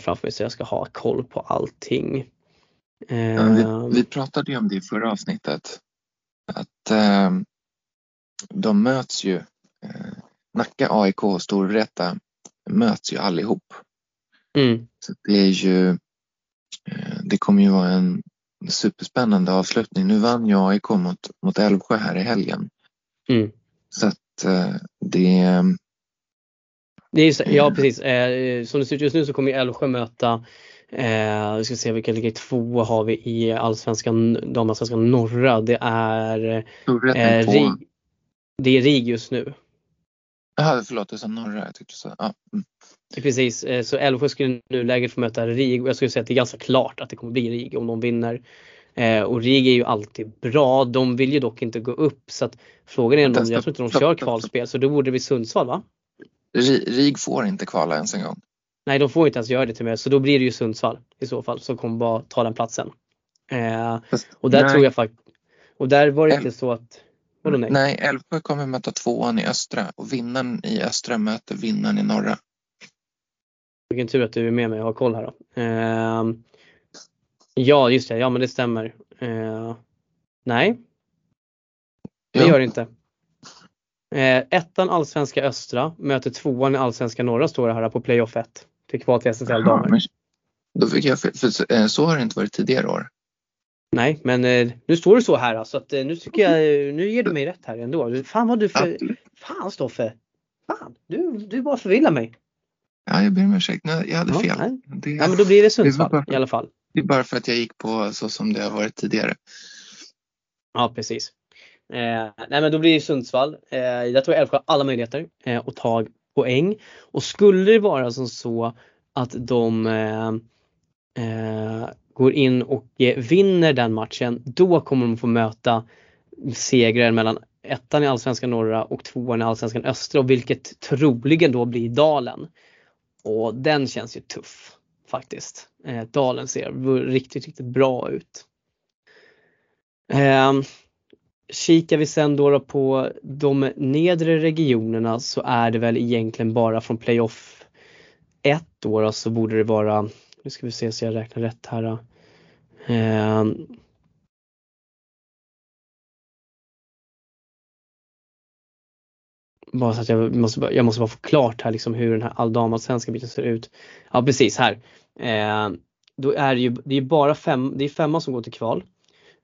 framför mig så jag ska ha koll på allting. Ja, vi, eh, vi, pratade om det i förra avsnittet. Att eh, de möts ju. Eh, Nacka, AIK och Storvreta möts ju allihop. Mm. Så det är ju Det kommer ju vara en superspännande avslutning. Nu vann ju AIK mot, mot Älvsjö här i helgen. Mm. Så att eh, det det är, ja precis, eh, som det ser ut just nu så kommer Älvsjö möta Eh, vi ska se vilka ligger två har vi i allsvenskan, damallsvenskan norra. Det är, eh, RIG, det är RIG just nu. Jaha, förlåt, jag sa norra. Jag tyckte så. Ja. Mm. Precis, eh, så Älvsjö skulle nu läget få möta RIG och jag skulle säga att det är ganska klart att det kommer bli RIG om de vinner. Eh, och RIG är ju alltid bra. De vill ju dock inte gå upp så att frågan är om de, jag tror inte de kör kvalspel så då borde det bli Sundsvall va? RIG får inte kvala ens en gång. Nej, de får inte ens göra det till mig så då blir det ju Sundsvall i så fall som kommer bara ta den platsen. Eh, och där nej. tror jag faktiskt, och där var det inte så att Vadå nej? Nej, Älvsjö kommer möta tvåan i östra och vinnaren i östra möter vinnaren i norra. Vilken tur att du är med mig och har koll här då. Eh, ja, just det. Ja, men det stämmer. Eh, nej. Det ja. gör det inte. Eh, ettan allsvenska östra möter tvåan i allsvenska norra står det här på playoff 1 till kval till SSL damer. Då fick jag fel, för eh, så har det inte varit tidigare år. Nej, men eh, nu står det så här så att nu tycker jag, nu ger du mig rätt här ändå. Fan vad du för, fan Stoffe! Fan, du, du bara förvillar mig. Ja, jag ber om ursäkt. Jag hade ja, fel. Det, ja, men då blir det Sundsvall bara, i alla fall. Det är bara för att jag gick på så som det har varit tidigare. Ja, precis. Eh, nej men då blir det Sundsvall. Eh, jag tror Älvsjö har alla möjligheter eh, att ta poäng. Och skulle det vara som så att de eh, eh går in och eh, vinner den matchen, då kommer de få möta segrar mellan ettan i Allsvenskan norra och tvåan i Allsvenskan östra och vilket troligen då blir Dalen. Och den känns ju tuff faktiskt. Eh, Dalen ser riktigt, riktigt bra ut. Eh, Kikar vi sen då, på de nedre regionerna så är det väl egentligen bara från playoff 1 då, då så borde det vara, nu ska vi se så jag räknar rätt här. Eh, bara så att jag måste, jag måste bara få klart här liksom hur den här alldamallsvenska biten ser ut. Ja precis här. Eh, då är det ju det är bara fem, det är femma som går till kval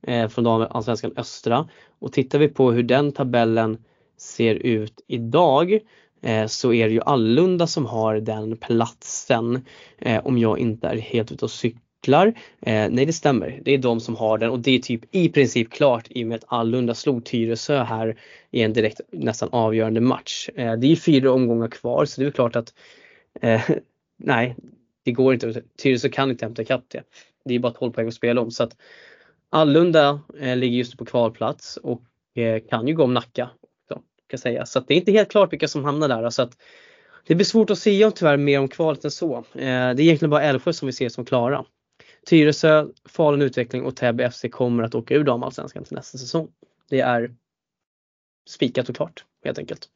eh, från damallsvenskan Östra. Och tittar vi på hur den tabellen ser ut idag eh, så är det ju Allunda som har den platsen eh, om jag inte är helt ute och cyklar. Eh, nej det stämmer, det är de som har den och det är typ i princip klart i och med att Allunda slog Tyresö här i en direkt nästan avgörande match. Eh, det är fyra omgångar kvar så det är klart att eh, nej, det går inte. Tyresö kan inte hämta ikapp det. Det är bara 12 poäng att spela om så att Allunda eh, ligger just på kvalplats och eh, kan ju gå om Nacka. Så, kan säga. så det är inte helt klart vilka som hamnar där. Så att det blir svårt att säga tyvärr mer om kvalet än så. Eh, det är egentligen bara Älvsjö som vi ser som klara. Tyresö, Falun Utveckling och Täby FC kommer att åka ur damallsvenskan till nästa säsong. Det är spikat och klart helt enkelt.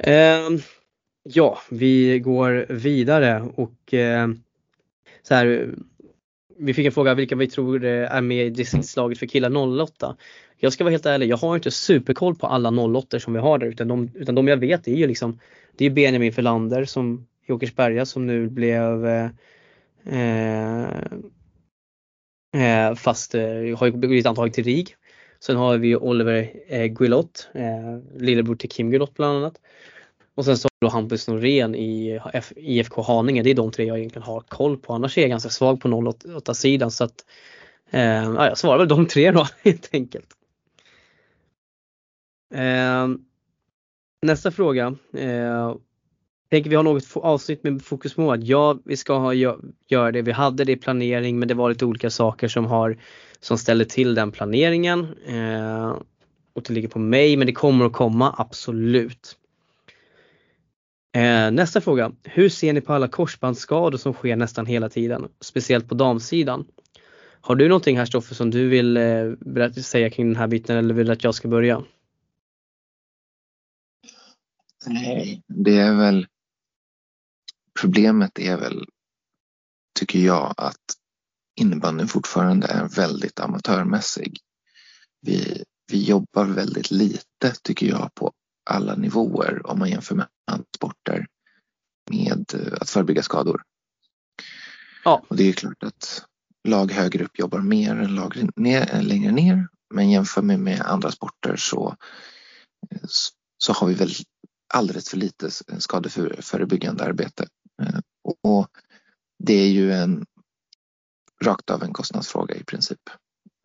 Eh, ja, vi går vidare och eh, så här, vi fick en fråga vilka vi tror är med i distriktslaget för killar 08. Jag ska vara helt ärlig, jag har inte superkoll på alla 08 som vi har där utan de, utan de jag vet är ju liksom Det är Benjamin Felander som i Åkersberga som nu blev eh, Eh, eh, fast eh, har blivit antagen till RIG. Sen har vi Oliver eh, Guillot, eh, lillebror till Kim Guillot bland annat. Och sen så har vi Hampus Norén i IFK Haninge. Det är de tre jag egentligen har koll på. Annars är jag ganska svag på 08 sidan så att eh, ja, jag svarar väl de tre då helt enkelt. Eh, nästa fråga. Eh, tänker vi har något avsnitt med fokus på att ja, vi ska ha, göra det. Vi hade det i planering men det var lite olika saker som har som ställer till den planeringen. Eh, och det ligger på mig men det kommer att komma absolut. Eh, nästa fråga. Hur ser ni på alla korsbandsskador som sker nästan hela tiden? Speciellt på damsidan. Har du någonting här Stoffe som du vill eh, berätta, säga kring den här biten eller vill du att jag ska börja? Nej, det är väl problemet är väl, tycker jag, att innebandyn fortfarande är väldigt amatörmässig. Vi, vi jobbar väldigt lite, tycker jag, på alla nivåer om man jämför med andra sporter med eh, att förebygga skador. Ja. Och det är klart att lag högre upp jobbar mer än lag ner, längre ner. Men jämför vi med andra sporter så, så har vi väl alldeles för lite skadeförebyggande arbete. Eh, och det är ju en rakt av en kostnadsfråga i princip.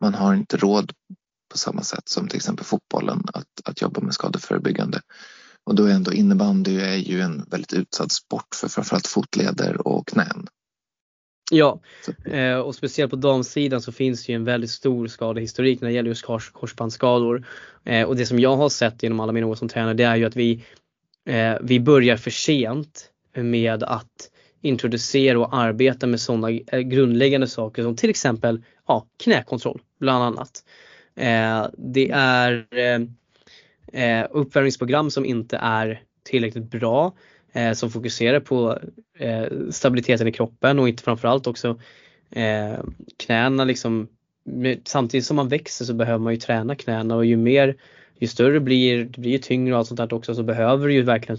Man har inte råd på samma sätt som till exempel fotbollen att, att jobba med skadeförebyggande. Och då är ändå innebandy är ju en väldigt utsatt sport för framförallt fotleder och knän. Ja, eh, och speciellt på damsidan så finns det ju en väldigt stor skadehistorik när det gäller just kors, korsbandsskador. Eh, och det som jag har sett genom alla mina år som tränare det är ju att vi, vi börjar för sent med att introducera och arbeta med sådana eh, grundläggande saker som till exempel ja, knäkontroll bland annat. Eh, det är eh, uppvärmningsprogram som inte är tillräckligt bra eh, som fokuserar på eh, stabiliteten i kroppen och inte framförallt också eh, knäna liksom. Samtidigt som man växer så behöver man ju träna knäna och ju mer ju större blir, det blir ju tyngre och allt sånt där också så behöver du ju verkligen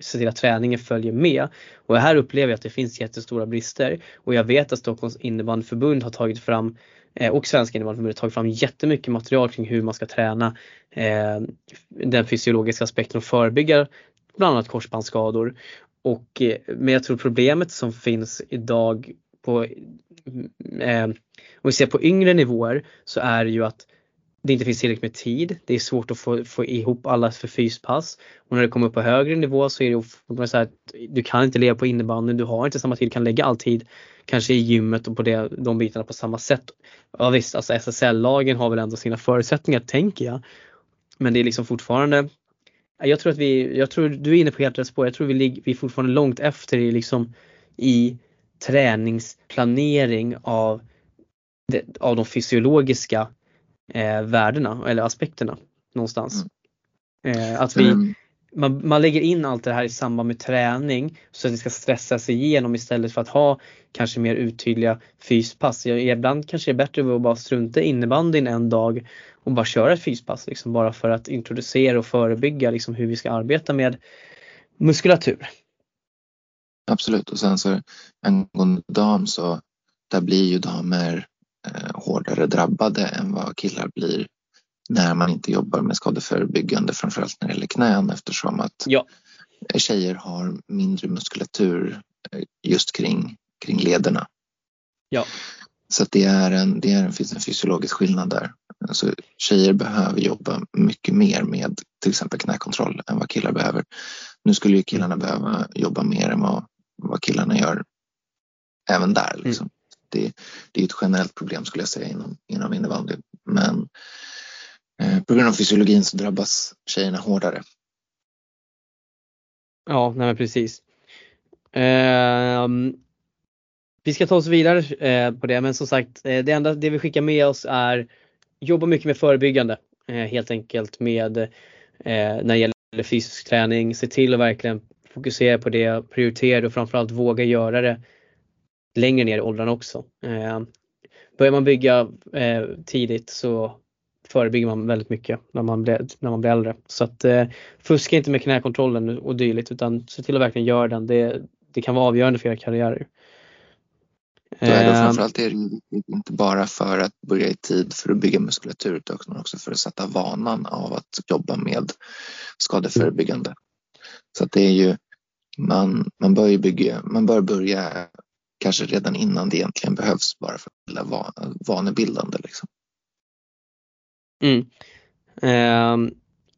se till att träningen följer med. Och här upplever jag att det finns jättestora brister och jag vet att Stockholms innebandyförbund har tagit fram eh, och Svenska innebandyförbundet har tagit fram jättemycket material kring hur man ska träna eh, den fysiologiska aspekten och förebygga bland annat korsbandsskador. Och, eh, men jag tror problemet som finns idag på, eh, om vi ser på yngre nivåer så är det ju att det inte finns tillräckligt med tid. Det är svårt att få, få ihop alla för fyspass. Och när det kommer upp på högre nivå så är det så att du kan inte leva på innebandyn, du har inte samma tid, kan lägga all tid kanske i gymmet och på det, de bitarna på samma sätt. Ja visst, alltså SSL-lagen har väl ändå sina förutsättningar tänker jag. Men det är liksom fortfarande jag tror att vi, jag tror du är inne på helt rätt spår. Jag tror vi, ligger, vi är fortfarande långt efter i, liksom, i träningsplanering av, det, av de fysiologiska eh, värdena eller aspekterna någonstans. Mm. Eh, att vi, mm. man, man lägger in allt det här i samband med träning så att det ska stressa sig igenom istället för att ha kanske mer uttydliga fyspass. Ibland kanske det är bättre att bara strunta i innebandyn en dag och bara köra ett fyspass liksom bara för att introducera och förebygga liksom hur vi ska arbeta med muskulatur. Absolut och sen så angående dam så där blir ju damer hårdare drabbade än vad killar blir när man inte jobbar med skadeförebyggande framförallt när det gäller knän eftersom att ja. tjejer har mindre muskulatur eh, just kring, kring lederna. Ja. Så det, är en, det, är, det finns en fysiologisk skillnad där. Alltså, tjejer behöver jobba mycket mer med till exempel knäkontroll än vad killar behöver. Nu skulle ju killarna behöva jobba mer än vad, vad killarna gör även där. Liksom. Mm. Det, det, är ett generellt problem skulle jag säga inom, inom innebandy. Men eh, på grund av fysiologin så drabbas tjejerna hårdare. Ja, nej men precis. Eh, vi ska ta oss vidare eh, på det men som sagt eh, det enda det vi skickar med oss är jobba mycket med förebyggande eh, helt enkelt med eh, när det gäller fysisk träning. Se till att verkligen fokusera på det, prioritera och framförallt våga göra det längre ner i åldrarna också. Börjar man bygga tidigt så förebygger man väldigt mycket när man blir, när man blir äldre. Så att fuska inte med knäkontrollen och dylikt utan se till att verkligen göra den. Det, det kan vara avgörande för era karriärer. Så är det, framförallt är det inte bara för att börja i tid för att bygga muskulatur utan också för att sätta vanan av att jobba med skadeförebyggande. Så att det är ju, man, man, bör bygga, man bör börja kanske redan innan det egentligen behövs bara för att vara vanebildande. Liksom. Mm. Eh,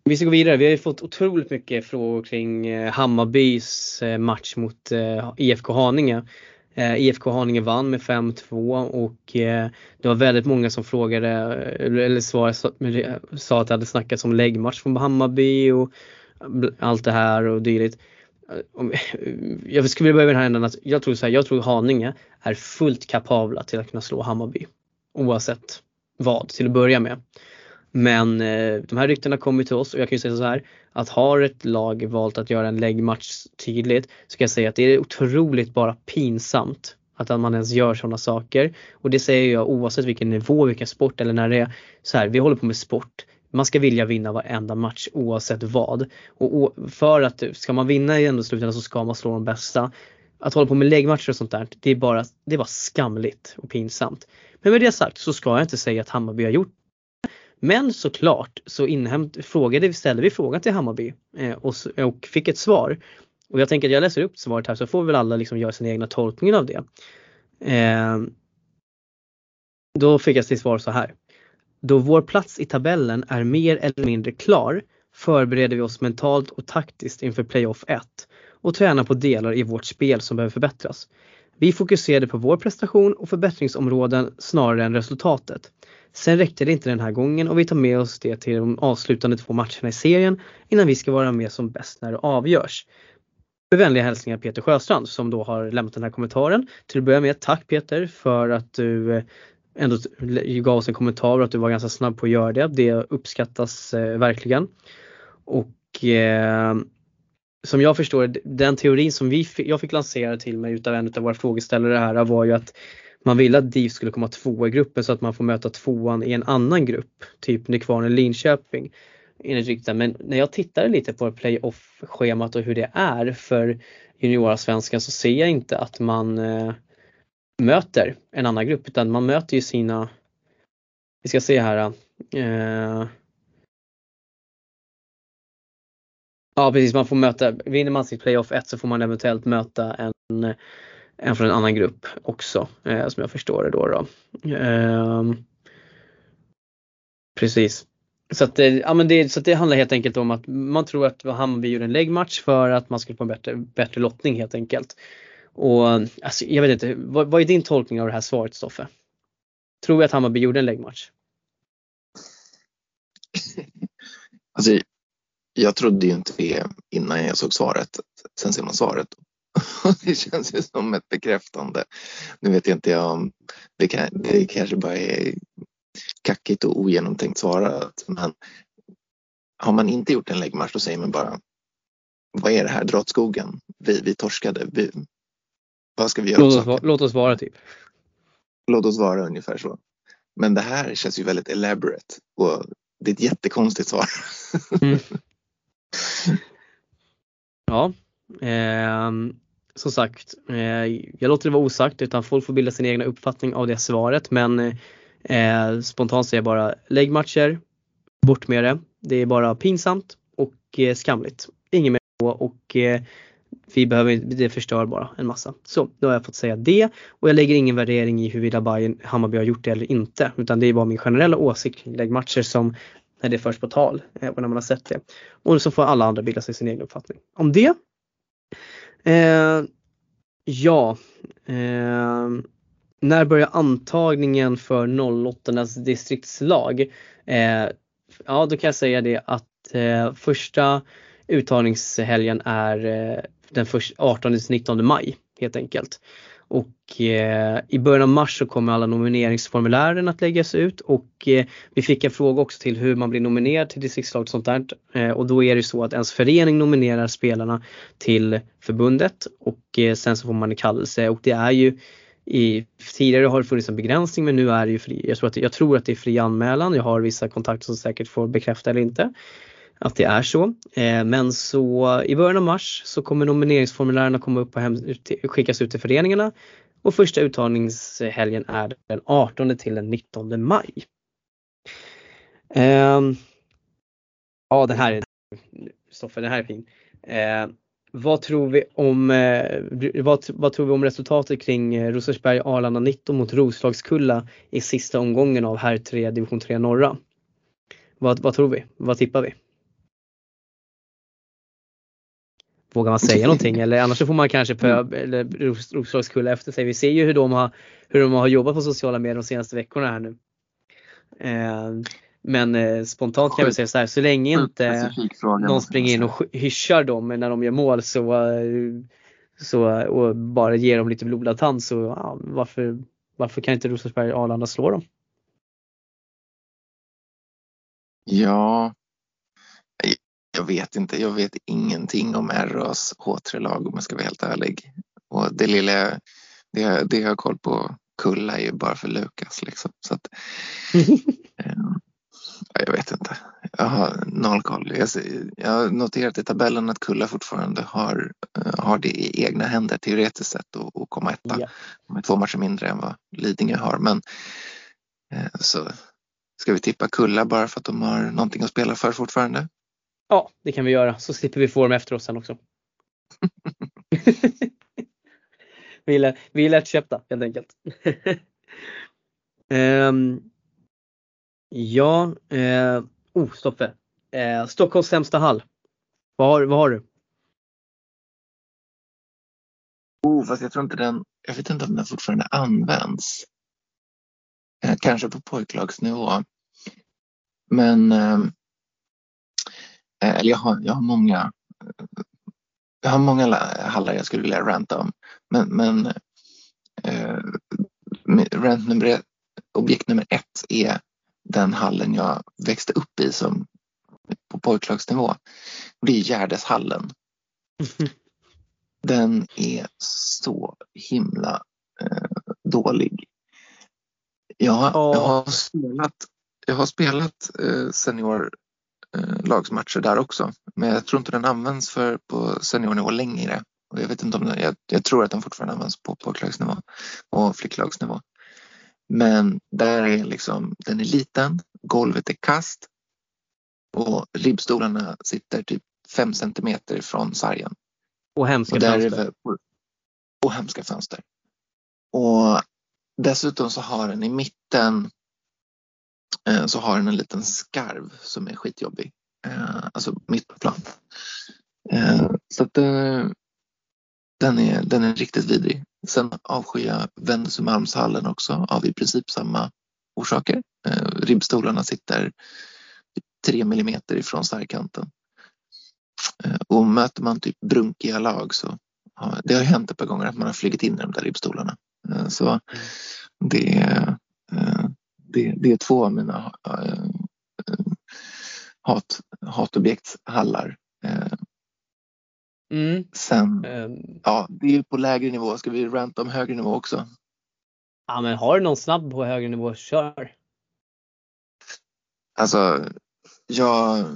vi ska gå vidare. Vi har ju fått otroligt mycket frågor kring eh, Hammarbys eh, match mot eh, IFK Haninge. Eh, IFK Haninge vann med 5-2 och eh, det var väldigt många som frågade eh, eller svarade, sa att det hade snackats om läggmatch från Hammarby och allt det här och dylikt. Jag skulle vilja börja med den här änden att jag tror så här, jag tror Haninge är fullt kapabla till att kunna slå Hammarby. Oavsett vad till att börja med. Men eh, de här ryktena kommer till oss och jag kan ju säga så här att har ett lag valt att göra en läggmatch tydligt så kan jag säga att det är otroligt bara pinsamt att man ens gör sådana saker. Och det säger jag oavsett vilken nivå, vilken sport eller när det är så här, vi håller på med sport. Man ska vilja vinna varenda match oavsett vad. Och, för att ska man vinna i ändå slutändan så ska man slå de bästa. Att hålla på med läggmatcher och sånt där, det är bara, det är bara skamligt och pinsamt. Men med det sagt så ska jag inte säga att Hammarby har gjort det. men såklart så inhämt, frågade, ställde vi frågan till Hammarby eh, och, och, fick ett svar. Och jag tänker att jag läser upp svaret här så får väl alla liksom göra sin egna tolkning av det. Eh, då fick jag till svar så här. Då vår plats i tabellen är mer eller mindre klar förbereder vi oss mentalt och taktiskt inför playoff 1 och tränar på delar i vårt spel som behöver förbättras. Vi fokuserade på vår prestation och förbättringsområden snarare än resultatet. Sen räckte det inte den här gången och vi tar med oss det till de avslutande två matcherna i serien innan vi ska vara med som bäst när det avgörs. Med vänliga hälsningar Peter Sjöstrand som då har lämnat den här kommentaren. Till att börja med, tack Peter för att du eh, ändå gav oss en kommentar att du var ganska snabb på att göra det. Det uppskattas eh, verkligen. Och eh, som jag förstår den teorin som vi, jag fick lansera till mig utav en av våra frågeställare här var ju att man ville att DIF skulle komma tvåa i gruppen så att man får möta tvåan i en annan grupp. Typ Nykvarn Linköping. Men när jag tittade lite på playoff-schemat och hur det är för juniorsvenskan så ser jag inte att man eh, möter en annan grupp utan man möter ju sina, vi ska se här. Eh, ja precis, man får möta, vinner man sitt playoff 1 så får man eventuellt möta en en från en annan grupp också eh, som jag förstår det då. då. Eh, precis. Så, att, eh, ja, men det, så det handlar helt enkelt om att man tror att Hammarby gjorde en läggmatch för att man skulle få en bättre, bättre lottning helt enkelt. Och alltså, jag vet inte, vad, vad är din tolkning av det här svaret Stoffe? Tror vi att Hammarby gjorde en läggmatch? Alltså, jag trodde ju inte det innan jag såg svaret. Sen ser man svaret det känns ju som ett bekräftande. Nu vet jag inte om det, kan, det kanske bara är kackigt och ogenomtänkt svarat. Alltså, men har man inte gjort en läggmatch då säger man bara vad är det här? Dra åt skogen. Vi, vi torskade. Vi, vad ska vi göra? Låt oss, låt oss vara typ. Låt oss vara ungefär så. Men det här känns ju väldigt elaborate och det är ett jättekonstigt svar. Mm. Ja, eh, som sagt, eh, jag låter det vara osagt utan folk får bilda sin egna uppfattning av det svaret men eh, spontant säger jag bara lägg matcher, bort med det. Det är bara pinsamt och eh, skamligt. Inget mer och eh, vi behöver, det förstör bara en massa. Så då har jag fått säga det och jag lägger ingen värdering i huruvida Bayern Hammarby har gjort det eller inte utan det är bara min generella åsikt kring läggmatcher som när det förs på tal eh, och när man har sett det. Och så får alla andra bilda sig sin egen uppfattning. Om det Eh, ja, eh, när börjar antagningen för 08 distriktslag? Eh, ja, då kan jag säga det att eh, första uttagningshelgen är eh, den 18-19 maj helt enkelt. Och eh, i början av mars så kommer alla nomineringsformulären att läggas ut och eh, vi fick en fråga också till hur man blir nominerad till distriktslag och sånt där. Eh, och då är det så att ens förening nominerar spelarna till förbundet och eh, sen så får man en kallelse och det är ju i, tidigare har det funnits en begränsning men nu är det ju fri. Jag tror, att, jag tror att det är fri anmälan. Jag har vissa kontakter som säkert får bekräfta eller inte att det är så. Eh, men så i början av mars så kommer nomineringsformulären komma upp och skickas ut till föreningarna och första uttagningshelgen är den 18 till den 19 maj. Ehm, ja den här är, Stoffe den här är fin. Ehm, vad tror vi om, eh, vad, vad, tror vi om resultatet kring eh, Rosersberg Arlanda 19 mot Roslagskulla i sista omgången av här 3 division 3 norra? Vad, vad tror vi? Vad tippar vi? Vågar man säga någonting eller annars så får man kanske pö, mm. eller Roslagskulla efter sig. Vi ser ju hur de, har, hur de har jobbat på sociala medier de senaste veckorna här nu. Eh, men eh, spontant kan jag säga så här, så länge inte någon springer in och hyschar dem när de gör mål så, så och bara ger dem lite blodad tand så ja, varför, varför kan inte Rosersberg Arlanda slå dem? Ja, jag vet inte. Jag vet ingenting om RAs H3-lag om jag ska vara helt ärlig. Och det lilla det, det jag har koll på Kulla är ju bara för Lukas liksom. Så att, eh, jag vet inte. Jag har noll koll. Jag, jag har noterat i tabellen att Kulla fortfarande har, uh, har det i egna händer teoretiskt sett och, och komma etta ja. med två matcher mindre än vad Lidingö har. Men uh, så ska vi tippa Kulla bara för att de har någonting att spela för fortfarande? Ja, det kan vi göra så slipper vi få dem efter oss sen också. vi, är, vi är lättköpta helt enkelt. um, Ja, eh, oh Stoffe. Eh, Stockholms sämsta hall. Vad har, vad har du? Oh, fast jag tror inte den, jag vet inte om den fortfarande används. Eh, kanske på pojklagsnivå. Men eh eller jag har, jag har många jag har många hallar jag skulle vilja ranta om. Men, men eh, rant nummer objekt nummer ett är den hallen jag växte upp i som på pojklagsnivå. Det är Gärdeshallen. Den är så himla eh, dålig. Jag, oh. jag har spelat, jag har spelat eh, senior eh, lagsmatcher där också. Men jag tror inte den används för på seniornivå längre. Och jag, vet inte om den, jag, jag tror att den fortfarande används på pojklagsnivå och flicklagsnivå. Men där är liksom, den är liten, golvet är kast och ribbstolarna sitter typ fem centimeter från sargen. Och hemska och fönster. Är, och hemska fönster. Och dessutom så har den i mitten eh, så har den en liten skarv som är skitjobbig. Eh, alltså mitt på plan. Eh, så att den är, den är riktigt vidrig. Sen avskyr jag Wennerströmhalmshallen också av i princip samma orsaker. Eh, ribbstolarna sitter tre millimeter ifrån sargkanten. Eh, och möter man typ brunkiga lag så det har hänt ett par gånger att man har flugit in i de där ribbstolarna. Eh, så det, eh, det, det är två av mina eh, hat, hatobjektshallar. Eh, Mm. Sen, um, ja, det är ju på lägre nivå. Ska vi ranta om högre nivå också? Ja, men har du någon snabb på högre nivå, kör. Alltså, jag,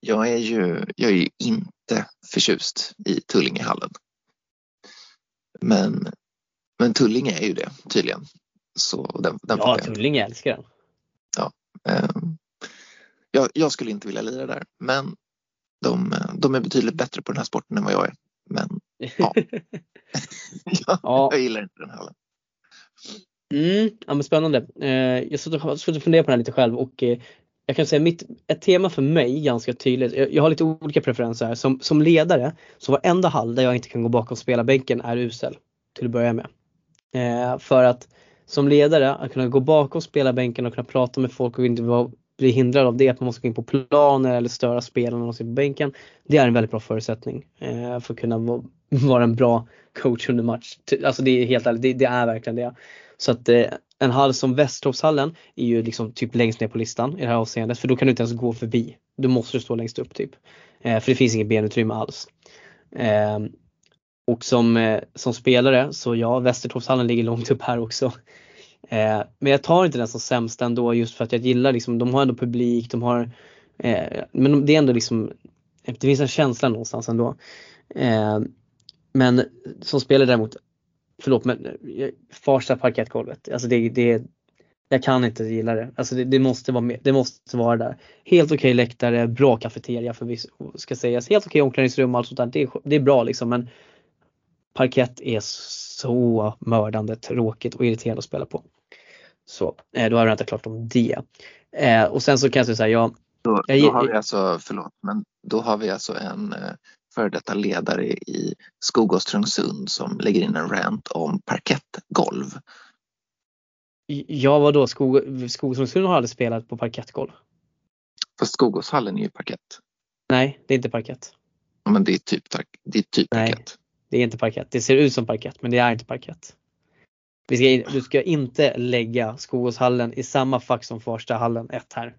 jag är ju, jag är inte förtjust i Tullingehallen. Men, men Tullinge är ju det tydligen. Så den, den ja, Tullinge älskar den. Ja, eh, jag, jag, skulle inte vilja lira där, men de, de är betydligt bättre på den här sporten än vad jag är. Men ja, jag, ja. jag gillar inte den här. Mm, ja, men spännande. Eh, jag satt och funderade på den här lite själv och eh, jag kan säga mitt, ett tema för mig ganska tydligt. Jag, jag har lite olika preferenser här. Som, som ledare så varenda hall där jag inte kan gå bakom spelarbänken är usel till att börja med. Eh, för att som ledare att kunna gå bakom spelarbänken och kunna prata med folk och inte vara hindrad av det, att man måste gå in på planer eller störa spelarna när de sitter på bänken. Det är en väldigt bra förutsättning eh, för att kunna vara en bra coach under match. Alltså det är helt ärligt, det, det är verkligen det. Så att eh, en hall som Västertorpshallen är ju liksom typ längst ner på listan i det här avseendet för då kan du inte ens gå förbi. Du måste stå längst upp typ. Eh, för det finns inget benutrymme alls. Eh, och som, eh, som spelare så ja, Västertorpshallen ligger långt upp här också. Eh, men jag tar inte den som sämst ändå just för att jag gillar liksom, de har ändå publik, de har Eh, men det är ändå liksom, det finns en känsla någonstans ändå. Eh, men som spelare däremot, förlåt men eh, Farsta parkettgolvet, alltså det, det jag kan inte gilla det. Alltså det, det måste vara med, det måste vara där. Helt okej okay läktare, bra kafeteria för vi ska sägas. Helt okej okay omklädningsrum och allt sånt där. Det är, det är bra liksom men parkett är så mördande tråkigt och irriterande att spela på. Så eh, då har jag inte klart om det. Eh, och sen så kan jag säga, jag, då, då har vi alltså, förlåt, men då har vi alltså en eh, före detta ledare i Skogås Trungsund som lägger in en rant om parkettgolv. Ja vadå, Skog, Skogåstrungsund har aldrig spelat på parkettgolv. Fast Skogåshallen är ju parkett. Nej, det är inte parkett. Ja, men det är typ, det är typ Nej, parkett. Det är inte parkett. Det ser ut som parkett men det är inte parkett. Vi ska, du ska inte lägga Skogåshallen i samma fack som Farstahallen 1 här.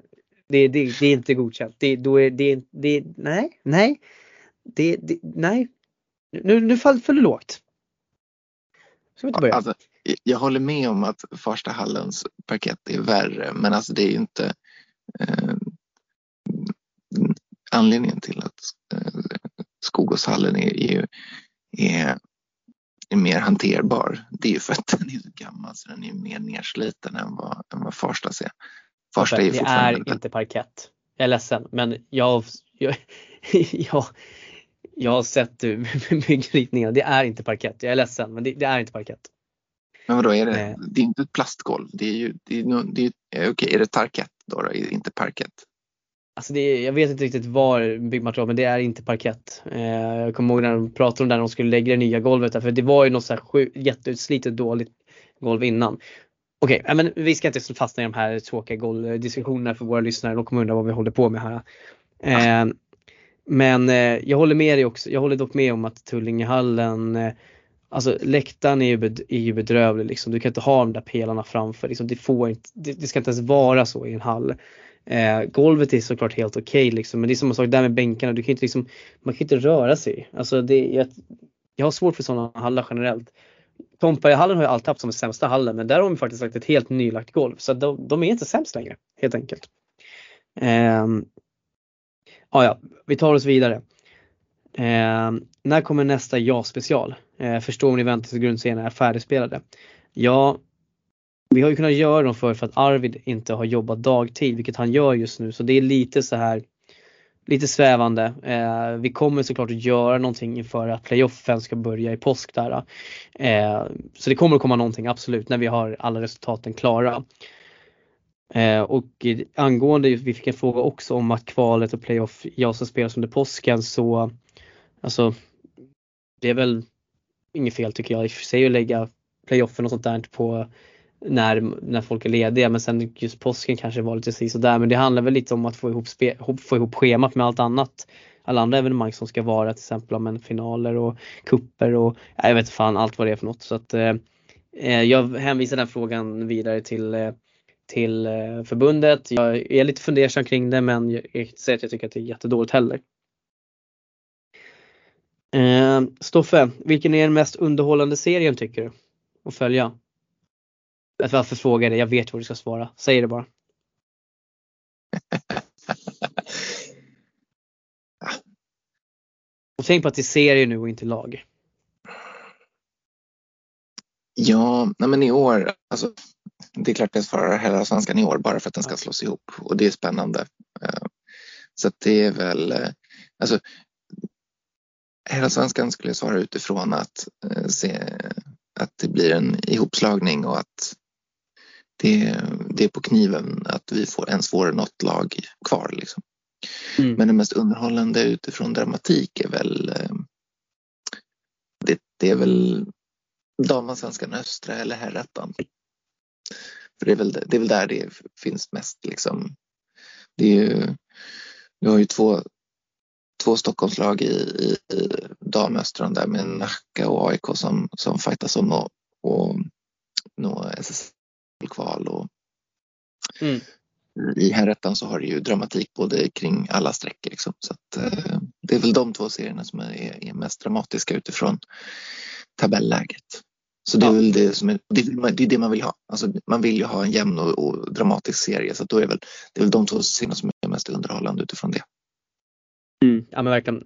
Det, det, det, är inte godkänt. Det, då är, det, det, nej, nej. Det, det, nej. Nu, nu faller för lågt. Ska vi inte börja? Alltså, jag håller med om att Farstahallens parkett är värre men alltså det är ju inte eh, anledningen till att eh, Skogåshallen är, är, är, är, mer hanterbar. Det är ju för att den är så gammal så den är mer nersliten än vad, än vad Farstas är. Farsta är det är inte parkett. Jag är ledsen men jag, jag, jag, jag har sett byggritningarna. Det är inte parkett. Jag är ledsen men det, det är inte parkett. Men vadå, är det, det är inte ett plastgolv. Det är ju, det är, det är, okej, är det parkett då, då? Inte parkett? Alltså det jag vet inte riktigt var byggmaterial men det är inte parkett. Eh, jag kommer ihåg när de pratade om det när de skulle lägga det nya golvet där, för det var ju något så här jätteutslitet dåligt golv innan. Okej, okay, men vi ska inte fastna i de här tråkiga golvdiskussionerna för våra lyssnare. De kommer undra vad vi håller på med här. Eh, men eh, jag håller med dig också. Jag håller dock med om att Tullingehallen eh, Alltså läktaren är ju, bed, är ju bedrövlig liksom. Du kan inte ha de där pelarna framför. Liksom, det, får inte, det, det ska inte ens vara så i en hall. Eh, golvet är såklart helt okej okay, liksom, men det är samma sak där med bänkarna. Du kan inte liksom, man kan inte röra sig. Alltså det, jag, jag har svårt för sådana hallar generellt. Tompajahallen har jag alltid haft som den sämsta hallen men där har de faktiskt lagt ett helt nylagt golv så de, de är inte sämst längre helt enkelt. Eh, ja, vi tar oss vidare. Eh, när kommer nästa ja-special? Eh, förstå om ni väntar tills grundserierna är färdigspelade. Ja, vi har ju kunnat göra dem för, för att Arvid inte har jobbat dagtid, vilket han gör just nu. Så det är lite så här lite svävande. Eh, vi kommer såklart att göra någonting inför att playoffen ska börja i påsk där. Eh, eh så det kommer att komma någonting absolut när vi har alla resultaten klara. Eh, och angående, vi fick en fråga också om att kvalet och playoff jag som spelas under påsken så alltså det är väl inget fel tycker jag i och för sig att lägga playoffen och sånt där på när, när folk är lediga men sen just påsken kanske var lite sådär men det handlar väl lite om att få ihop, spe, få ihop schemat med allt annat. Alla andra evenemang som ska vara till exempel om finaler och kupper och jag vet fan allt vad det är för något. Så att, eh, eh jag hänvisar den frågan vidare till, eh, till eh, förbundet. Jag är lite fundersam kring det men jag säger att jag tycker att det är jättedåligt heller. Eh, Stoffe, vilken är den mest underhållande serien tycker du? Att följa? Alltså, varför frågar jag det? Jag vet vad du ska svara. Säg det bara. och tänk på att det är serie nu och inte lag. Ja, nej men i år, alltså, det är klart jag svarar hela svenskan i år bara för att den ska slås ihop och det är spännande. Eh, så så det är väl, eh, alltså hela svenskan skulle jag svara utifrån att eh, se att det blir en ihopslagning och att det, det är på kniven att vi får ens får något lag kvar. Liksom. Mm. Men det mest underhållande utifrån dramatik är väl eh, det, det är väl damallsvenskan östra eller herrettan. För det är, väl, det är väl där det finns mest liksom. Det är ju, vi har ju två, två Stockholmslag i, i, i damöstran där med Nacka och AIK som, som fightas om att nå SSL kval och mm. i herrettan så har det ju dramatik både kring alla sträckor. Liksom. Så att, eh, det är väl de två serierna som är, är mest dramatiska utifrån tabelläget. Så det är ja. väl det som är, det är, det är det man vill ha. Alltså, man vill ju ha en jämn och, och dramatisk serie så då är väl, det är väl de två serierna som är mest mest underhållande utifrån det. Mm, ja men verkligen.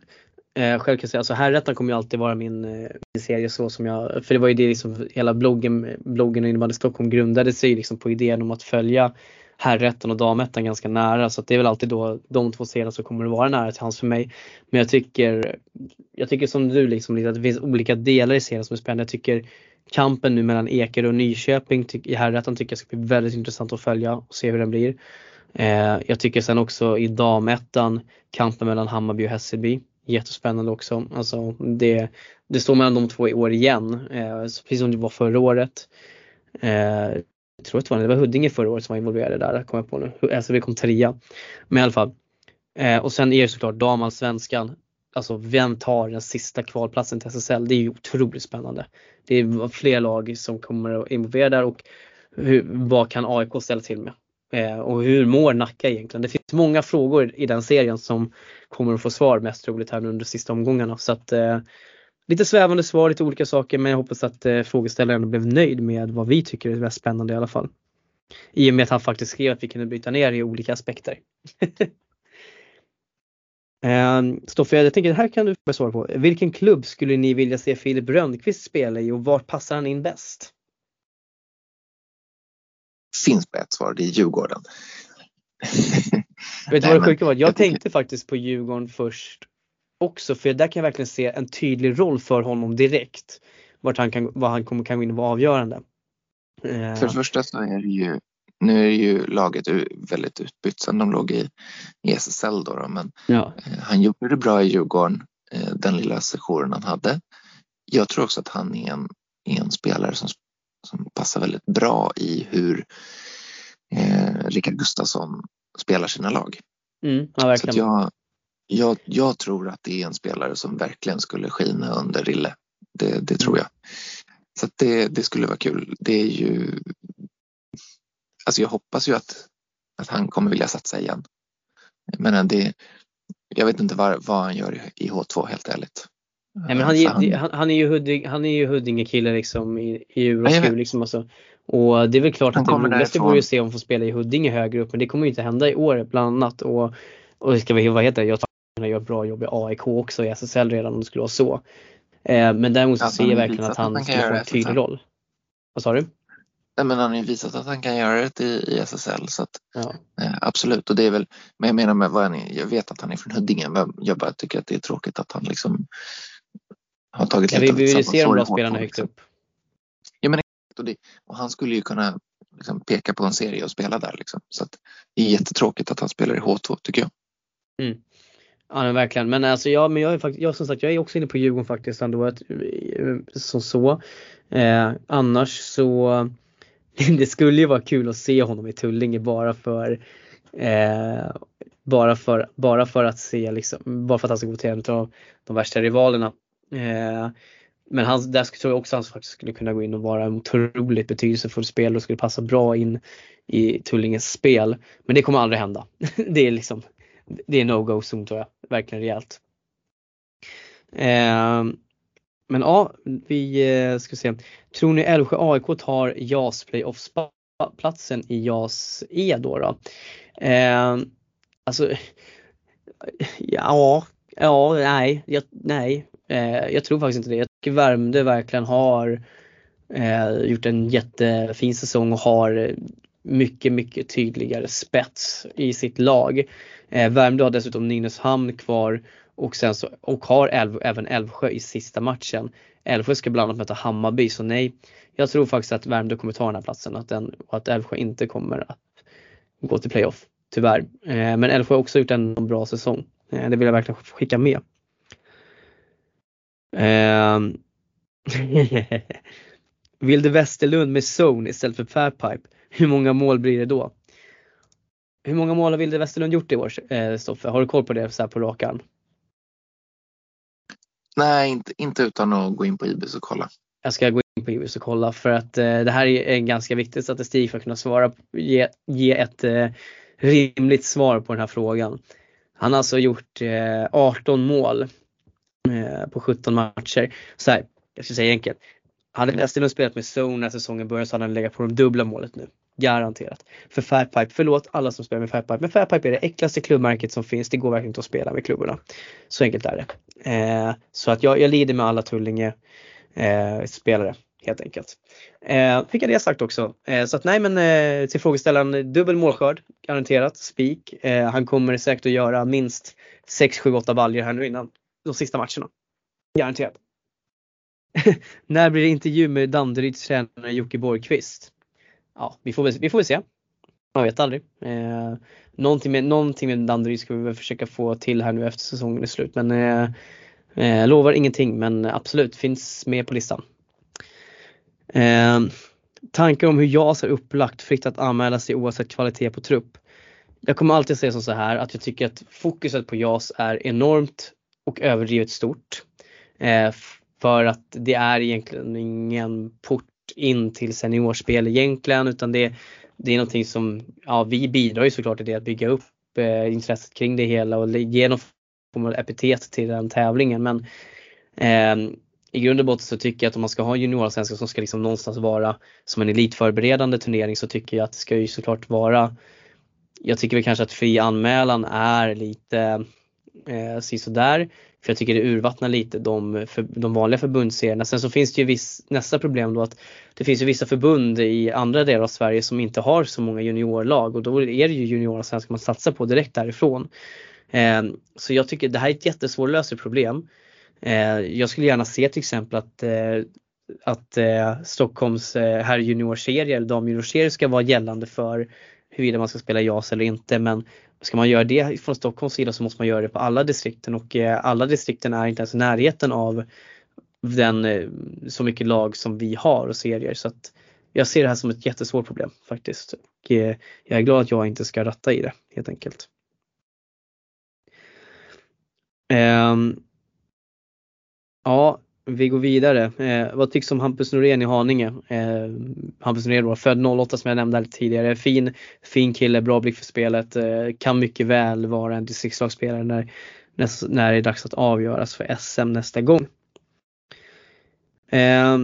Eh, själv kan jag säga, alltså Herrettan kommer ju alltid vara min, eh, min serie så som jag, för det var ju det liksom hela bloggen, bloggen innebandy Stockholm grundade sig liksom på idén om att följa herrettan och damettan ganska nära så det är väl alltid då de två serierna som kommer att vara nära till hands för mig. Men jag tycker, jag tycker som du liksom att det finns olika delar i serien som är spännande. Jag tycker kampen nu mellan Eker och Nyköping i herrettan tycker jag ska bli väldigt intressant att följa och se hur den blir. Eh, jag tycker sen också i damettan kampen mellan Hammarby och Hässelby jättespännande också. Alltså det, det står mellan de två i år igen, eh, precis som det var förra året. Eh, jag tror att det var, det var Huddinge förra året som var involverade där, kommer jag på nu. SCB alltså, kom trea. Men i alla fall. Eh, och sen är det såklart damallsvenskan. Alltså vem tar den sista kvalplatsen till SSL? Det är ju otroligt spännande. Det är fler lag som kommer att involvera där och hur, vad kan AIK ställa till med? Eh, och hur mår Nacka egentligen? Det finns många frågor i den serien som kommer att få svar mest troligt här under de sista omgångarna. Så att, eh, lite svävande svar, lite olika saker men jag hoppas att eh, frågeställaren blev nöjd med vad vi tycker är mest spännande i alla fall. I och med att han faktiskt skrev att vi kunde byta ner i olika aspekter. eh, Stoffe, jag tänker det här kan du få svara på. Vilken klubb skulle ni vilja se Filip Rönnqvist spela i och vart passar han in bäst? Finns bara ett svar, det är Djurgården. Vet du vad det sjuka var? Jag tänkte faktiskt på Djurgården först också för där kan jag verkligen se en tydlig roll för honom direkt. Vart han kan, vad han kommer, kan gå in och vara avgörande. Eh. För det första så är det ju, nu är ju laget väldigt utbytt sen de låg i, i SSL då, då men ja. Eh, han gjorde det bra i Djurgården eh, den lilla sessionen han hade. Jag tror också att han är en, är en spelare som som passar väldigt bra i hur eh, Rickard Gustafsson spelar sina lag. Mm, ja, Så jag, jag, jag, tror att det är en spelare som verkligen skulle skina under Rille. Det, det tror jag. Så det, det skulle vara kul. Det är ju... Alltså jag hoppas ju att, att han kommer vilja satsa igen. Men det, jag vet inte vad, vad han gör i, i H2 helt ärligt. Nej, men han, han, han, är ju Hudding, han är ju Huddinge-kille liksom i, i ur och skur liksom alltså. Och det är väl klart att det roligaste vore att se om han får spela i Huddinge högre upp men det kommer ju inte hända i år bland annat. Och, och ska vi, vad heter det, jag tror att han gör bra jobb i AIK också i SSL redan om det skulle vara så. Eh, men däremot så ja, ser jag verkligen att han, han skulle få en tydlig roll. Vad sa du? Nej, men han har ju visat att han kan göra det i, i SSL så att, ja. eh, absolut och det är väl, men jag menar med vad han är, jag vet att han är från Huddinge men jag bara tycker att det är tråkigt att han liksom har tagit ja, lite Vi vill ju se de bra spelarna högt liksom. upp. Ja, men, och, det, och han skulle ju kunna liksom, peka på en serie och spela där. Liksom. Så att, det är jättetråkigt att han spelar i H2 tycker jag. Mm. Ja men verkligen. Men alltså jag, men jag är faktiskt, jag, som sagt jag är också inne på Djurgården faktiskt ändå. Att, som så. Eh, annars så det skulle ju vara kul att se honom i Tullinge bara för eh, bara för, bara för att se liksom, bara för att han ska gå till en av de värsta rivalerna. Eh, men han, där tror jag också att han faktiskt skulle kunna gå in och vara en otroligt betydelsefull spelare och skulle passa bra in i Tullinges spel. Men det kommer aldrig hända. Det är liksom, det är no-go zon tror jag, verkligen rejält. Eh, men ja, vi eh, ska se. Tror ni Älvsjö AIK tar JAS playoff-platsen i JAS E då? då? Eh, alltså, ja, ja, nej, jag, nej. Eh, jag tror faktiskt inte det. Jag tycker Värmdö verkligen har eh, gjort en jättefin säsong och har mycket, mycket tydligare spets i sitt lag. Eh, Värmdö har dessutom Nynäshamn kvar och, sen så, och har Älv, även Älvsjö i sista matchen. Älvsjö ska bland annat möta Hammarby så nej, jag tror faktiskt att Värmdö kommer ta den här platsen att den, och att Älvsjö inte kommer att gå till playoff. Tyvärr. Eh, men Älvsjö har också gjort en bra säsong. Eh, det vill jag verkligen skicka med. Eh, Vilde Westerlund med zone istället för Fairpipe. Hur många mål blir det då? Hur många mål har Vilde Westerlund gjort i år, eh, Stoffe? Har du koll på det så här på rak arm? Nej, inte, inte utan att gå in på Ibis och kolla. Jag ska gå in på Ibis och kolla för att eh, det här är en ganska viktig statistik för att kunna svara, ge, ge ett eh, rimligt svar på den här frågan. Han har alltså gjort eh, 18 mål Eh, Eh, på 17 matcher. Så här, jag ska säga enkelt. hade Westerlund spelat med zone när säsongen började så hade han legat på de dubbla målet nu. Garanterat. För Fairpipe, förlåt alla som spelar med Fairpipe, men Fairpipe är det äckligaste klubbmärket som finns. Det går verkligen inte att spela med klubborna. Så enkelt är det. Eh, så att jag, jag lider med alla Tullinge eh, spelare helt enkelt. Eh, fick jag det sagt också. Eh, så att nej men eh, till frågeställaren, dubbel målskörd garanterat, spik. Eh, han kommer säkert att göra minst 6, 7, 8 baljer här nu innan de sista matcherna. Garanterat. När blir det intervju med Danderyds tränare Jocke Borgqvist? Ja, vi får, vi får väl se. Man vet aldrig. Eh, någonting, med, någonting med Danderyd ska vi väl försöka få till här nu efter säsongen är slut. Men eh, eh, lovar ingenting men absolut finns med på listan. Eh, tankar om hur JAS är upplagt, fritt att anmäla sig oavsett kvalitet på trupp. Jag kommer alltid säga så här att jag tycker att fokuset på JAS är enormt och överdrivet stort. Eh, för att det är egentligen ingen port in till seniorspel egentligen utan det, det är någonting som, ja vi bidrar ju såklart till det att bygga upp eh, intresset kring det hela och ge någon form av epitet till den tävlingen men eh, i grund och botten så tycker jag att om man ska ha juniorallsvenskan som ska liksom någonstans vara som en elitförberedande turnering så tycker jag att det ska ju såklart vara Jag tycker väl kanske att fri anmälan är lite eh, sådär. För jag tycker det urvattnar lite de, för, de vanliga förbundsserierna. Sen så finns det ju viss, nästa problem då att det finns ju vissa förbund i andra delar av Sverige som inte har så många juniorlag och då är det ju juniorallsvenskan man satsar på direkt därifrån. Eh, så jag tycker det här är ett jättesvårlöst problem. Eh, jag skulle gärna se till exempel att eh, att eh, Stockholms eh, herr juniorserie eller damjuniorserie ska vara gällande för huruvida man ska spela JAS eller inte men ska man göra det från Stockholms sida så måste man göra det på alla distrikten och eh, alla distrikten är inte ens i närheten av den, eh, så mycket lag som vi har och serier så att jag ser det här som ett jättesvårt problem faktiskt. Och eh, jag är glad att jag inte ska ratta i det helt enkelt. Um, ja, vi går vidare. Eh, vad tycks om Hampus Norén i Haninge? Eh, Hampus Norén var född 08 som jag nämnde tidigare. Fin, fin kille, bra blick för spelet. Eh, kan mycket väl vara en distriktslagsspelare när, när, när det är dags att avgöras för SM nästa gång. Eh,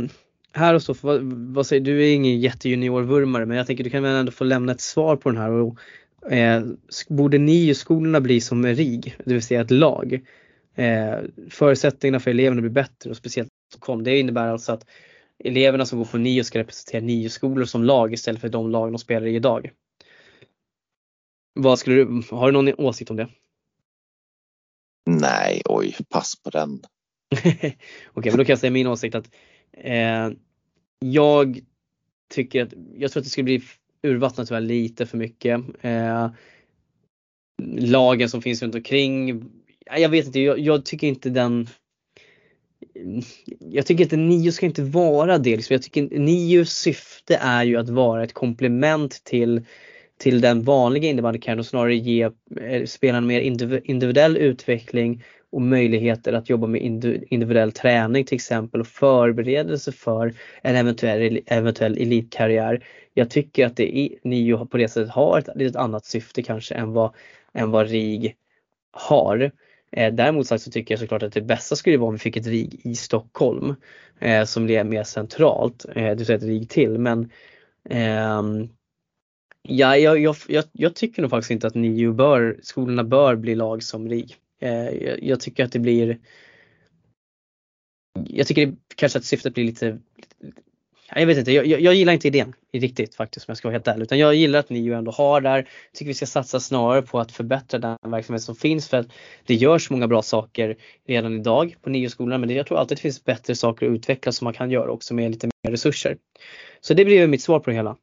här och så, vad, vad, säger du? är ingen jättejuniorvurmare men jag tänker du kan väl ändå få lämna ett svar på den här. Och, eh, borde NIU-skolorna bli som RIG, det vill säga ett lag? Eh, förutsättningarna för eleverna blir bättre och speciellt Stockholm. Det innebär alltså att eleverna som går på NIO ska representera NIO-skolor som lag istället för de lag de spelar i idag. Vad skulle du, har du någon åsikt om det? Nej, oj, pass på den. Okej, okay, men då kan jag säga min åsikt att eh, jag tycker att, jag tror att det skulle bli urvattnat tyvärr lite för mycket. Eh, lagen som finns runt omkring jag vet inte, jag, jag, tycker inte den jag tycker inte Nio ska inte vara det. Liksom. Jag tycker Nios syfte är ju att vara ett komplement till, till den vanliga innebandykarriären och snarare ge eh, spelaren spelarna mer individuell utveckling och möjligheter att jobba med individuell träning till exempel och förberedelse för en eventuell, eventuell elitkarriär. Jag tycker att det Nio på det sättet har ett lite annat syfte kanske än vad, än vad RIG har. Eh, däremot sagt så tycker jag såklart att det bästa skulle vara om vi fick ett RIG i Stockholm eh, som blir mer centralt, eh, säger ett RIG till. Men eh, ja, jag, jag, jag, jag, tycker nog faktiskt inte att NIO bör, skolorna bör bli lag som RIG. Eh, jag, jag, tycker att det blir jag tycker det, kanske att syftet blir lite, jag vet inte, jag, jag, gillar inte idén riktigt faktiskt om jag ska vara helt ärlig. Utan jag gillar att ni ju ändå har där. Tycker vi ska satsa snarare på att förbättra den verksamhet som finns för att det görs många bra saker redan idag på NIO-skolan men jag tror alltid det finns bättre saker att utveckla som man kan göra också med lite mer resurser. Så det blir mitt svar på det hela.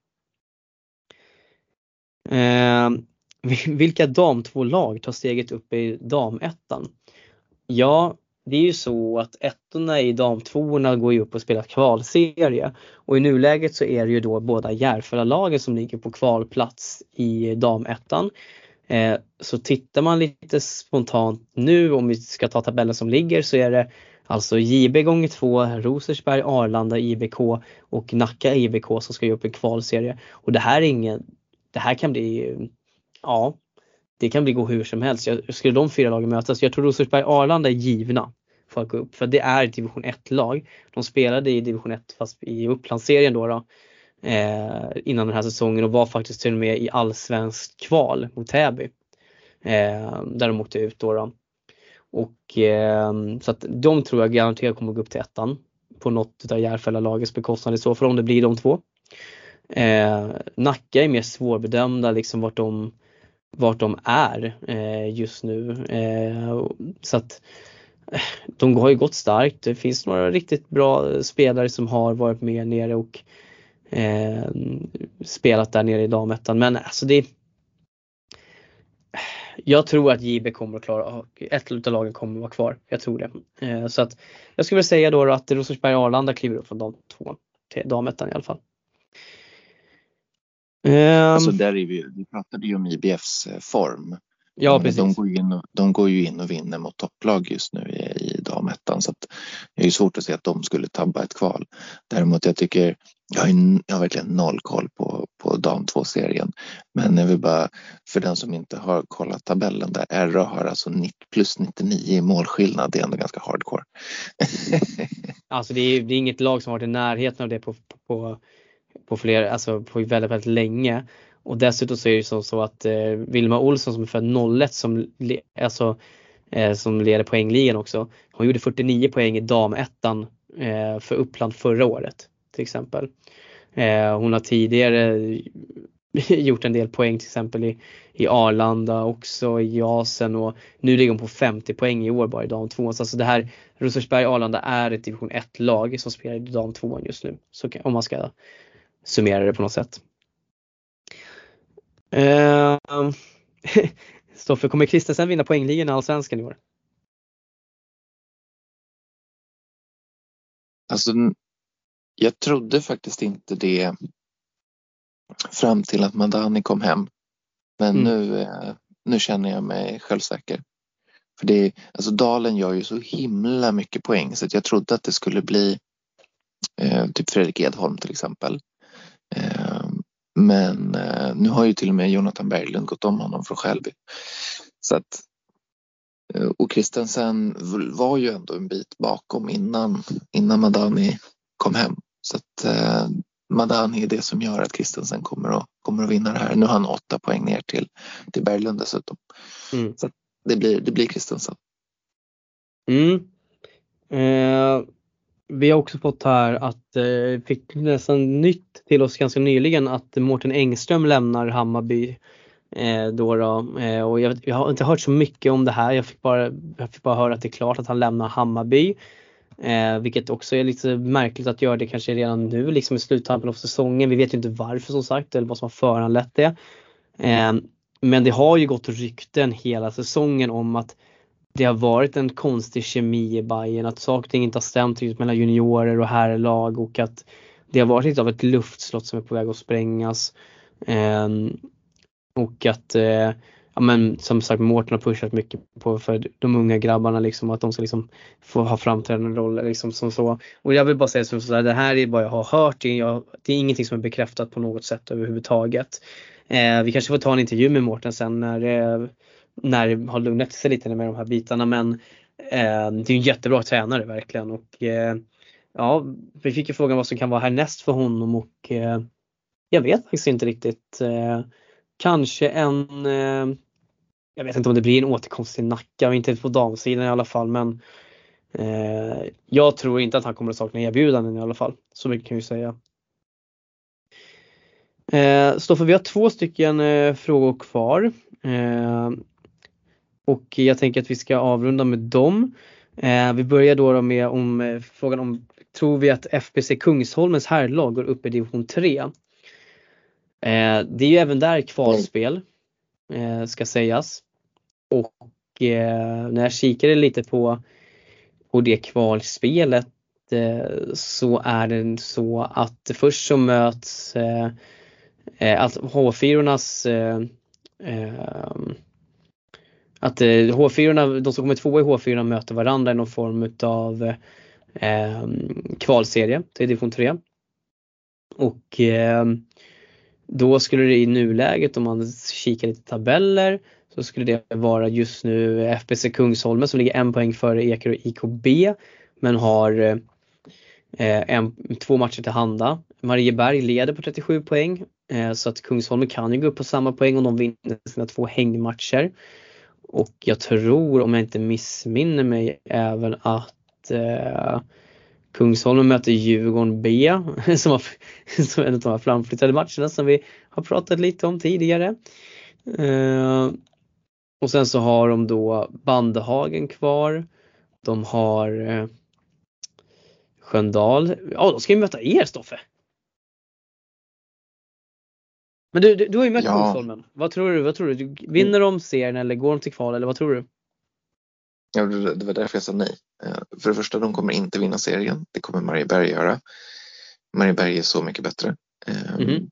Eh, vilka dam två lag tar steget upp i damettan? Ja, det är ju så att ettorna i damtvåorna går ju upp och spelar kvalserie och i nuläget så är det ju då båda Järfälla-lagen som ligger på kvalplats i damettan. Eh, så tittar man lite spontant nu om vi ska ta tabellen som ligger så är det alltså JB gånger 2, Rosersberg, Arlanda, IBK och Nacka IBK som ska ge upp en kvalserie. Och det här är ingen, det här kan bli, ja det kan bli gå hur som helst. Jag, skulle de fyra lagen mötas, jag tror Rosersberg Arlanda är givna för att gå upp för det är ett division 1-lag. De spelade i division 1 fast i Upplandsserien då, då eh, innan den här säsongen och var faktiskt till och med i allsvensk kval mot Täby. Eh, där de åkte ut då. då. Och, eh, så att de tror jag garanterat kommer gå upp till ettan på något av Järfälla-lagets bekostnad i så fall om det blir de två. Eh, Nacka är mer svårbedömda liksom vart de, vart de är eh, just nu. Eh, så att eh, de har ju gått starkt. Det finns några riktigt bra spelare som har varit med nere och eh, spelat där nere i damettan. Men alltså det eh, jag tror att JB kommer att klara, ett av lagen kommer att vara kvar. Jag tror det. Eh, så att jag skulle vilja säga då att Rosersberg Arlanda kliver upp från dam två till damettan i alla fall. Alltså där är vi, vi pratade ju om IBFs eh, form. Ja, precis. De går, ju in och, de går ju in och vinner mot topplag just nu i, i damettan så att det är svårt att se att de skulle tabba ett kval. Däremot jag tycker, jag har, jag har verkligen noll koll på, på dam 2-serien. Men jag vill bara, för den som inte har kollat tabellen där, RA har alltså 90, plus 99 i målskillnad, det är ändå ganska hardcore. alltså det är, det är inget lag som har varit i närheten av det på, på, på, fler, alltså på väldigt, väldigt länge. Och dessutom så är det så, så att eh, Vilma Olsson som är född 01 som, alltså, eh, som leder poängligan också. Hon gjorde 49 poäng i damettan eh, för Uppland förra året till exempel. Eh, hon har tidigare gjort en del poäng till exempel i, i Arlanda också i Jasen och nu ligger hon på 50 poäng i år bara i dam 2. Så alltså det här Rosersberg Arlanda är ett division 1 lag som spelar i dam 2 just nu. Så, om man ska summera det på något sätt. Uh, Stoffe, kommer Kristensen vinna poängligan i Allsvenskan i år? Alltså, jag trodde faktiskt inte det fram till att Madani kom hem. Men mm. nu, eh, nu känner jag mig självsäker. För det, alltså Dalen gör ju så himla mycket poäng så jag trodde att det skulle bli eh, typ Fredrik Edholm till exempel. Eh, men eh, nu har ju till och med Jonathan Berglund gått om honom från Skälby. Så att, eh, och Kristensen var ju ändå en bit bakom innan, innan Madani kom hem. Så att eh, Madani är det som gör att Kristensen kommer att, kommer att vinna det här. Nu har han åtta poäng ner till, till Berglund dessutom. Mm. Så det blir, det blir Kristensen. Mm. Eh, vi har också fått här att, eh, fick nästan nytt till oss ganska nyligen att Mårten Engström lämnar Hammarby. Eh, då, då eh, och jag, jag, har inte hört så mycket om det här. Jag fick, bara, jag fick bara höra att det är klart att han lämnar Hammarby. Eh, vilket också är lite märkligt att göra det kanske redan nu liksom i sluttampen av säsongen. Vi vet ju inte varför som sagt eller vad som har föranlett det. Eh, men det har ju gått rykten hela säsongen om att det har varit en konstig kemi i Bayern att saker och ting inte har stämt riktigt mellan juniorer och herrlag och att det har varit lite av ett luftslott som är på väg att sprängas. Eh, och att eh, ja men som sagt Mårten har pushat mycket på för de unga grabbarna liksom att de ska liksom få ha framträdande roller liksom som så. Och jag vill bara säga så här, det här är vad jag har hört, det är, det är ingenting som är bekräftat på något sätt överhuvudtaget. Eh, vi kanske får ta en intervju med Mårten sen när, eh, när det har lugnat sig lite med de här bitarna men eh, det är en jättebra tränare verkligen och eh, ja, vi fick ju frågan vad som kan vara härnäst för honom och eh, jag vet faktiskt inte riktigt. Eh, kanske en eh, jag vet inte om det blir en återkomst till Nacka, inte på damsidan i alla fall men eh, jag tror inte att han kommer att sakna erbjudanden i alla fall. Så mycket kan jag säga. Eh, Stoffe, vi har två stycken eh, frågor kvar. Eh, och jag tänker att vi ska avrunda med dem. Eh, vi börjar då, med om, eh, frågan om tror vi att FBC Kungsholmens herrlag går upp i division 3? Eh, det är ju även där kvalspel eh, ska sägas. Och eh, när jag kikade lite på, på det kvalspelet eh, så är det så att först så möts eh, eh alltså H4ornas att eh, H4, de som kommer tvåa i H4 möter varandra i någon form utav eh, kvalserie till division 3. Och eh, då skulle det i nuläget om man kikar lite tabeller så skulle det vara just nu FBC Kungsholmen som ligger en poäng före Ekerö IKB men har eh, en, två matcher till handa. Marieberg leder på 37 poäng eh, så att Kungsholmen kan ju gå upp på samma poäng om de vinner sina två hängmatcher. Och jag tror, om jag inte missminner mig, även att eh, Kungsholmen möter Djurgården B som, var, som en av de här framflyttade matcherna som vi har pratat lite om tidigare. Eh, och sen så har de då Bandehagen kvar. De har eh, Sköndal. Ja, de ska ju möta er Stoffe. Men du, du, du har ju mött ja. Kungsholmen. Vad tror du? Vad tror du? Vinner de serien eller går de till kval eller vad tror du? Ja, det var därför jag sa nej. Eh, för det första, de kommer inte vinna serien. Det kommer Marieberg göra. Marieberg är så mycket bättre. Mm.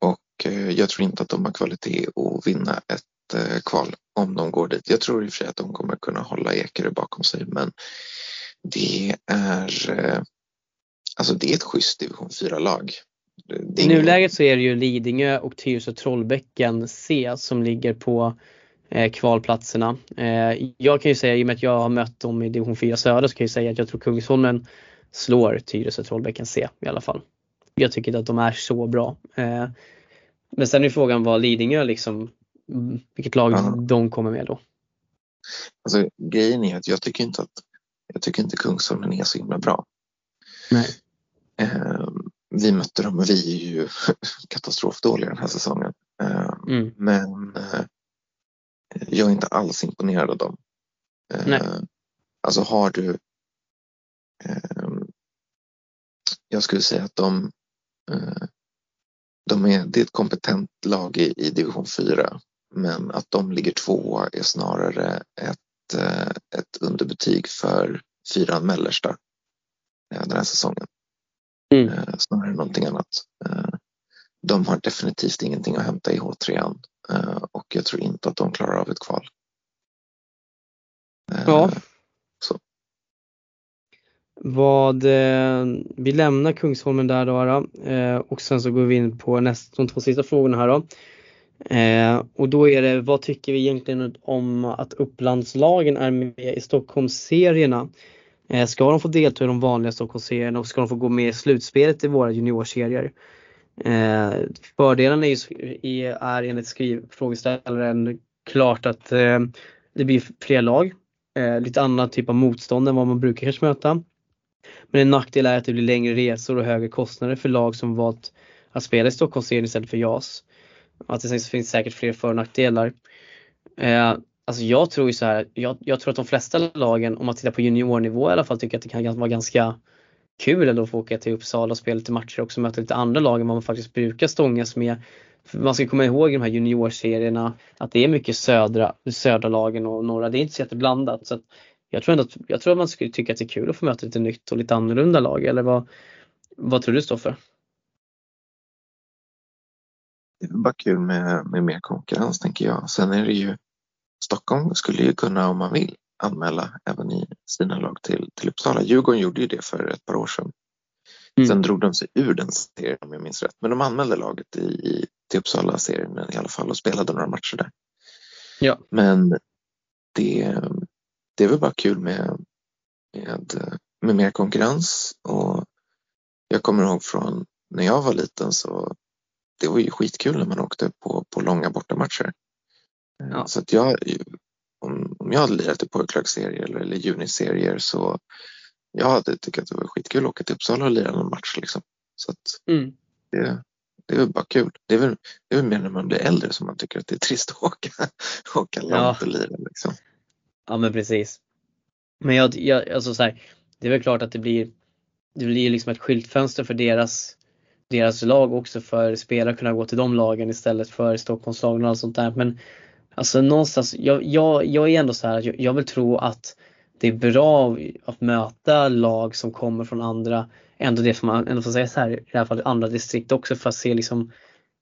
Och eh, jag tror inte att de har kvalitet att vinna ett eh, kval om de går dit. Jag tror i och för sig att de kommer kunna hålla Ekerö bakom sig men det är alltså det är ett schysst division 4-lag. I nuläget så är det ju Lidingö och Tyresö Trollbäcken C som ligger på eh, kvalplatserna. Eh, jag kan ju säga, i och med att jag har mött dem i division 4 södra, så kan jag säga att jag tror Kungsholmen slår Tyresö Trollbäcken C i alla fall. Jag tycker inte att de är så bra. Eh, men sen är frågan vad Lidingö liksom, vilket lag ja. de kommer med då. Alltså grejen är att jag tycker inte att jag tycker inte Kungsholmen är så himla bra. Nej. Eh, vi mötte dem och vi är ju katastrofdåliga den här säsongen. Eh, mm. Men eh, jag är inte alls imponerad av dem. Eh, Nej. Alltså har du ehm, Jag skulle säga att de, eh, de är, det är ett kompetent lag i, i division 4 men att de ligger tvåa är snarare ett, eh, ett underbetyg för fyran mellersta den här säsongen. Mm. Snarare än någonting annat. De har definitivt ingenting att hämta i H3 Eh, och jag tror inte att de klarar av ett kval. Eh, ja. Så. Vad, eh, vi lämnar Kungsholmen där då, och sen så går vi in på nästa, de två sista frågorna här då. och då är det, vad tycker vi egentligen om att Upplandslagen är med i Stockholmsserierna? Eh, ska de få delta i de vanliga Stockholmsserierna och ska de få gå med i slutspelet i våra juniorserier? Eh, fördelen är, ju, är enligt skriv, frågeställaren klart att eh, det blir fler lag. Eh, lite annan typ av motstånd än vad man brukar kanske möta. Men en nackdel är att det blir längre resor och högre kostnader för lag som valt att spela i Stockholmsserien istället för JAS. Att det finns säkert fler för och nackdelar. Eh, alltså jag tror ju så här, jag, jag, tror att de flesta lagen, om man tittar på juniornivå i alla fall, tycker att det kan vara ganska kul ändå att få åka till Uppsala och spela lite matcher också och möta lite andra lag än vad man faktiskt brukar stångas med. För man ska komma ihåg i de här juniorserierna att det är mycket södra, södra lagen och norra. Det är inte så jätteblandat. Så jag, tror ändå att, jag tror att man skulle tycka att det är kul att få möta lite nytt och lite annorlunda lag. Eller vad, vad tror du Stoffe? Det är bara kul med, med mer konkurrens tänker jag. Sen är det ju Stockholm skulle ju kunna om man vill anmäla även i sina lag till, till Uppsala. Djurgården gjorde ju det för ett par år sedan. Mm. Sen drog de sig ur den serien om jag minns rätt. Men de anmälde laget i, i, till Uppsala-serien i alla fall och spelade några matcher där. Ja. Men det, det är väl bara kul med, med, med mer konkurrens. Och jag kommer ihåg från när jag var liten så det var ju skitkul när man åkte på, på långa bortamatcher. Ja. Så att jag, om, om jag hade lirat i pojklagsserier eller, eller juniserier så jag hade tyckt att det var skitkul att åka till Uppsala och lira en match. Liksom. Så att mm. det, det är väl bara kul. Det är, väl, det är väl mer när man blir äldre som man tycker att det är trist att åka, åka långt ja. och lira. Liksom. Ja men precis. Men jag, jag, alltså så här, det är väl klart att det blir, det blir liksom ett skyltfönster för deras, deras lag också för spelare att kunna gå till de lagen istället för Stockholmslagen och allt sånt där. Men Alltså någonstans, jag, jag, jag är ändå så här, jag, jag vill tro att det är bra att möta lag som kommer från andra, ändå det får man ändå får säga så här, i det här fallet andra distrikt också för att se liksom,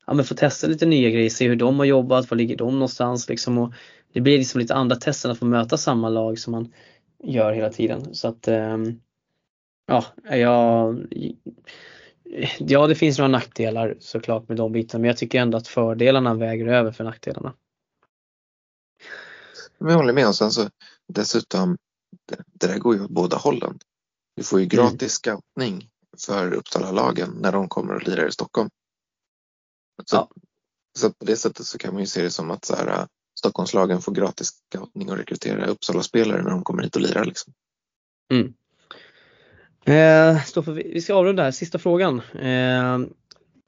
ja men få testa lite nya grejer, se hur de har jobbat, var ligger de någonstans liksom och det blir liksom lite andra tester att få möta samma lag som man gör hela tiden. Så att ehm, ja, jag Ja, det finns några nackdelar såklart med de bitarna men jag tycker ändå att fördelarna väger över för nackdelarna jag håller med. Och sen så dessutom, det, det där går ju åt båda hållen. Du får ju mm. gratis mm. scoutning för Uppsala-lagen när de kommer och lirar i Stockholm. Så, ja. så på det sättet så kan man ju se det som att så här, Stockholmslagen får gratis scoutning och rekrytera Uppsala-spelare när de kommer hit och lirar. Liksom. Mm. Eh, Stoffe, vi ska avrunda här, sista frågan. Eh,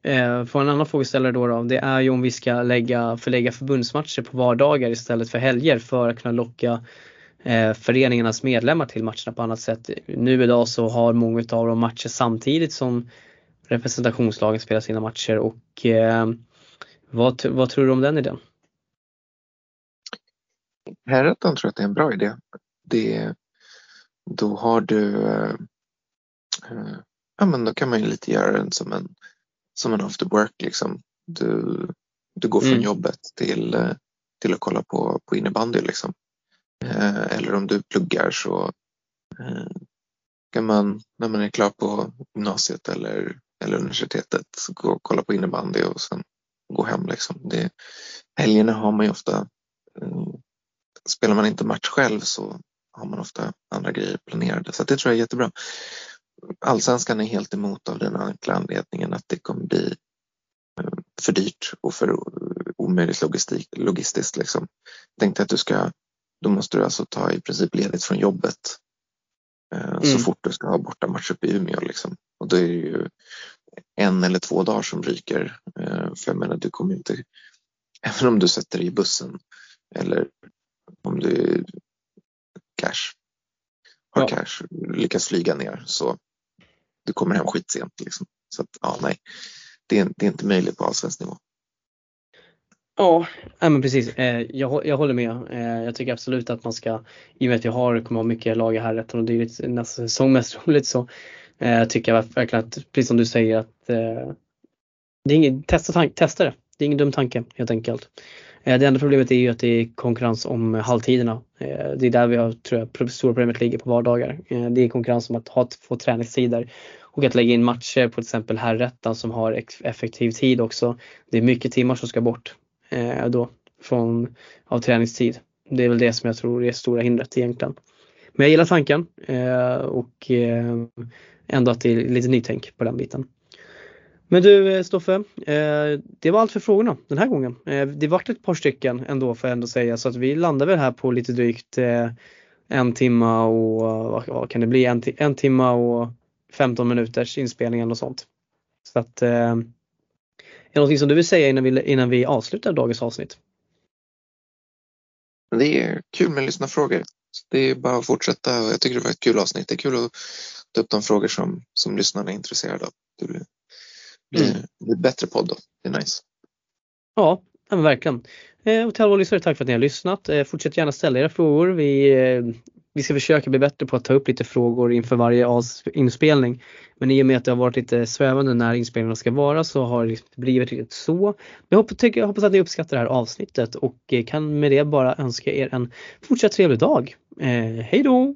eh, för en annan frågeställare då, då, det är ju om vi ska lägga, förlägga förbundsmatcher på vardagar istället för helger för att kunna locka eh, föreningarnas medlemmar till matcherna på annat sätt. Nu idag så har många av dem matcher samtidigt som representationslagen spelar sina matcher och eh, vad, vad tror du om den idén? Herrettan tror jag att det är en bra idé. Det, då har du eh, eh ja men då kan man ju lite göra den som en, som en after work liksom. Du, du går från mm. jobbet till, eh, till att kolla på, på innebandy liksom. Eller om du pluggar så kan man när man är klar på gymnasiet eller, eller universitetet gå och kolla på innebandy och sen gå hem liksom. Det, helgerna har man ju ofta spelar man inte match själv så har man ofta andra grejer planerade. Så det tror jag är jättebra. Allsvenskan är helt emot av den enkla anledningen att det kommer bli eh, för dyrt och för omöjligt logistik, logistiskt. Liksom. Tänk dig att du ska, då måste du alltså ta i princip ledigt från jobbet eh, mm. så fort du ska ha borta match uppe i Umeå. Liksom. Och då är det ju en eller två dagar som ryker. Eh, för jag menar, du kommer inte, även om du sätter dig i bussen eller om du cash, har ja. cash, lyckas flyga ner så du kommer hem skitsent. Liksom. Så att, ja, nej, det är, det är inte möjligt på allsvensk nivå. Ja, men precis. Eh, jag, jag håller med. Eh, jag tycker absolut att man ska, i och med att jag har, kommer ha mycket lag i här och det är nästa säsong mest roligt så eh, tycker jag verkligen att, precis som du säger att det är inget, testa, testa det. Det är ingen dum tanke helt enkelt. Eh, det enda problemet är ju att det är konkurrens om halvtiderna. Eh, det är där vi har, tror jag, stora problemet ligger på vardagar. Eh, det är konkurrens om att ha två träningstider och att lägga in matcher på till exempel herrettan som har effektiv tid också. Det är mycket timmar som ska bort då från, av träningstid. Det är väl det som jag tror är stora hindret egentligen. Men jag gillar tanken och ändå att det är lite nytänk på den biten. Men du eh, Stoffe, eh, det var allt för frågorna den här gången. Eh, det vart ett par stycken ändå får jag ändå säga så att vi landar väl här på lite drygt eh, en timma och vad kan det bli? En, en timma och 15 minuters inspelning eller något sånt. Så att, eh, är det någonting som du vill säga innan vi, innan vi avslutar dagens avsnitt? Det är kul med lyssnarfrågor. Det är bara att fortsätta. Jag tycker det var ett kul avsnitt. Det är kul att ta upp de frågor som, som lyssnarna är intresserade av. Det blir blir, mm. blir bättre podd då. Det är nice. Ja, men verkligen. Eh, och till alla lyssnare, tack för att ni har lyssnat. Eh, fortsätt gärna ställa era frågor. Vi, eh, vi ska försöka bli bättre på att ta upp lite frågor inför varje inspelning. Men i och med att det har varit lite svävande när inspelningarna ska vara så har det blivit lite så. Jag hoppas, jag hoppas att ni uppskattar det här avsnittet och kan med det bara önska er en fortsatt trevlig dag. Eh, hej då!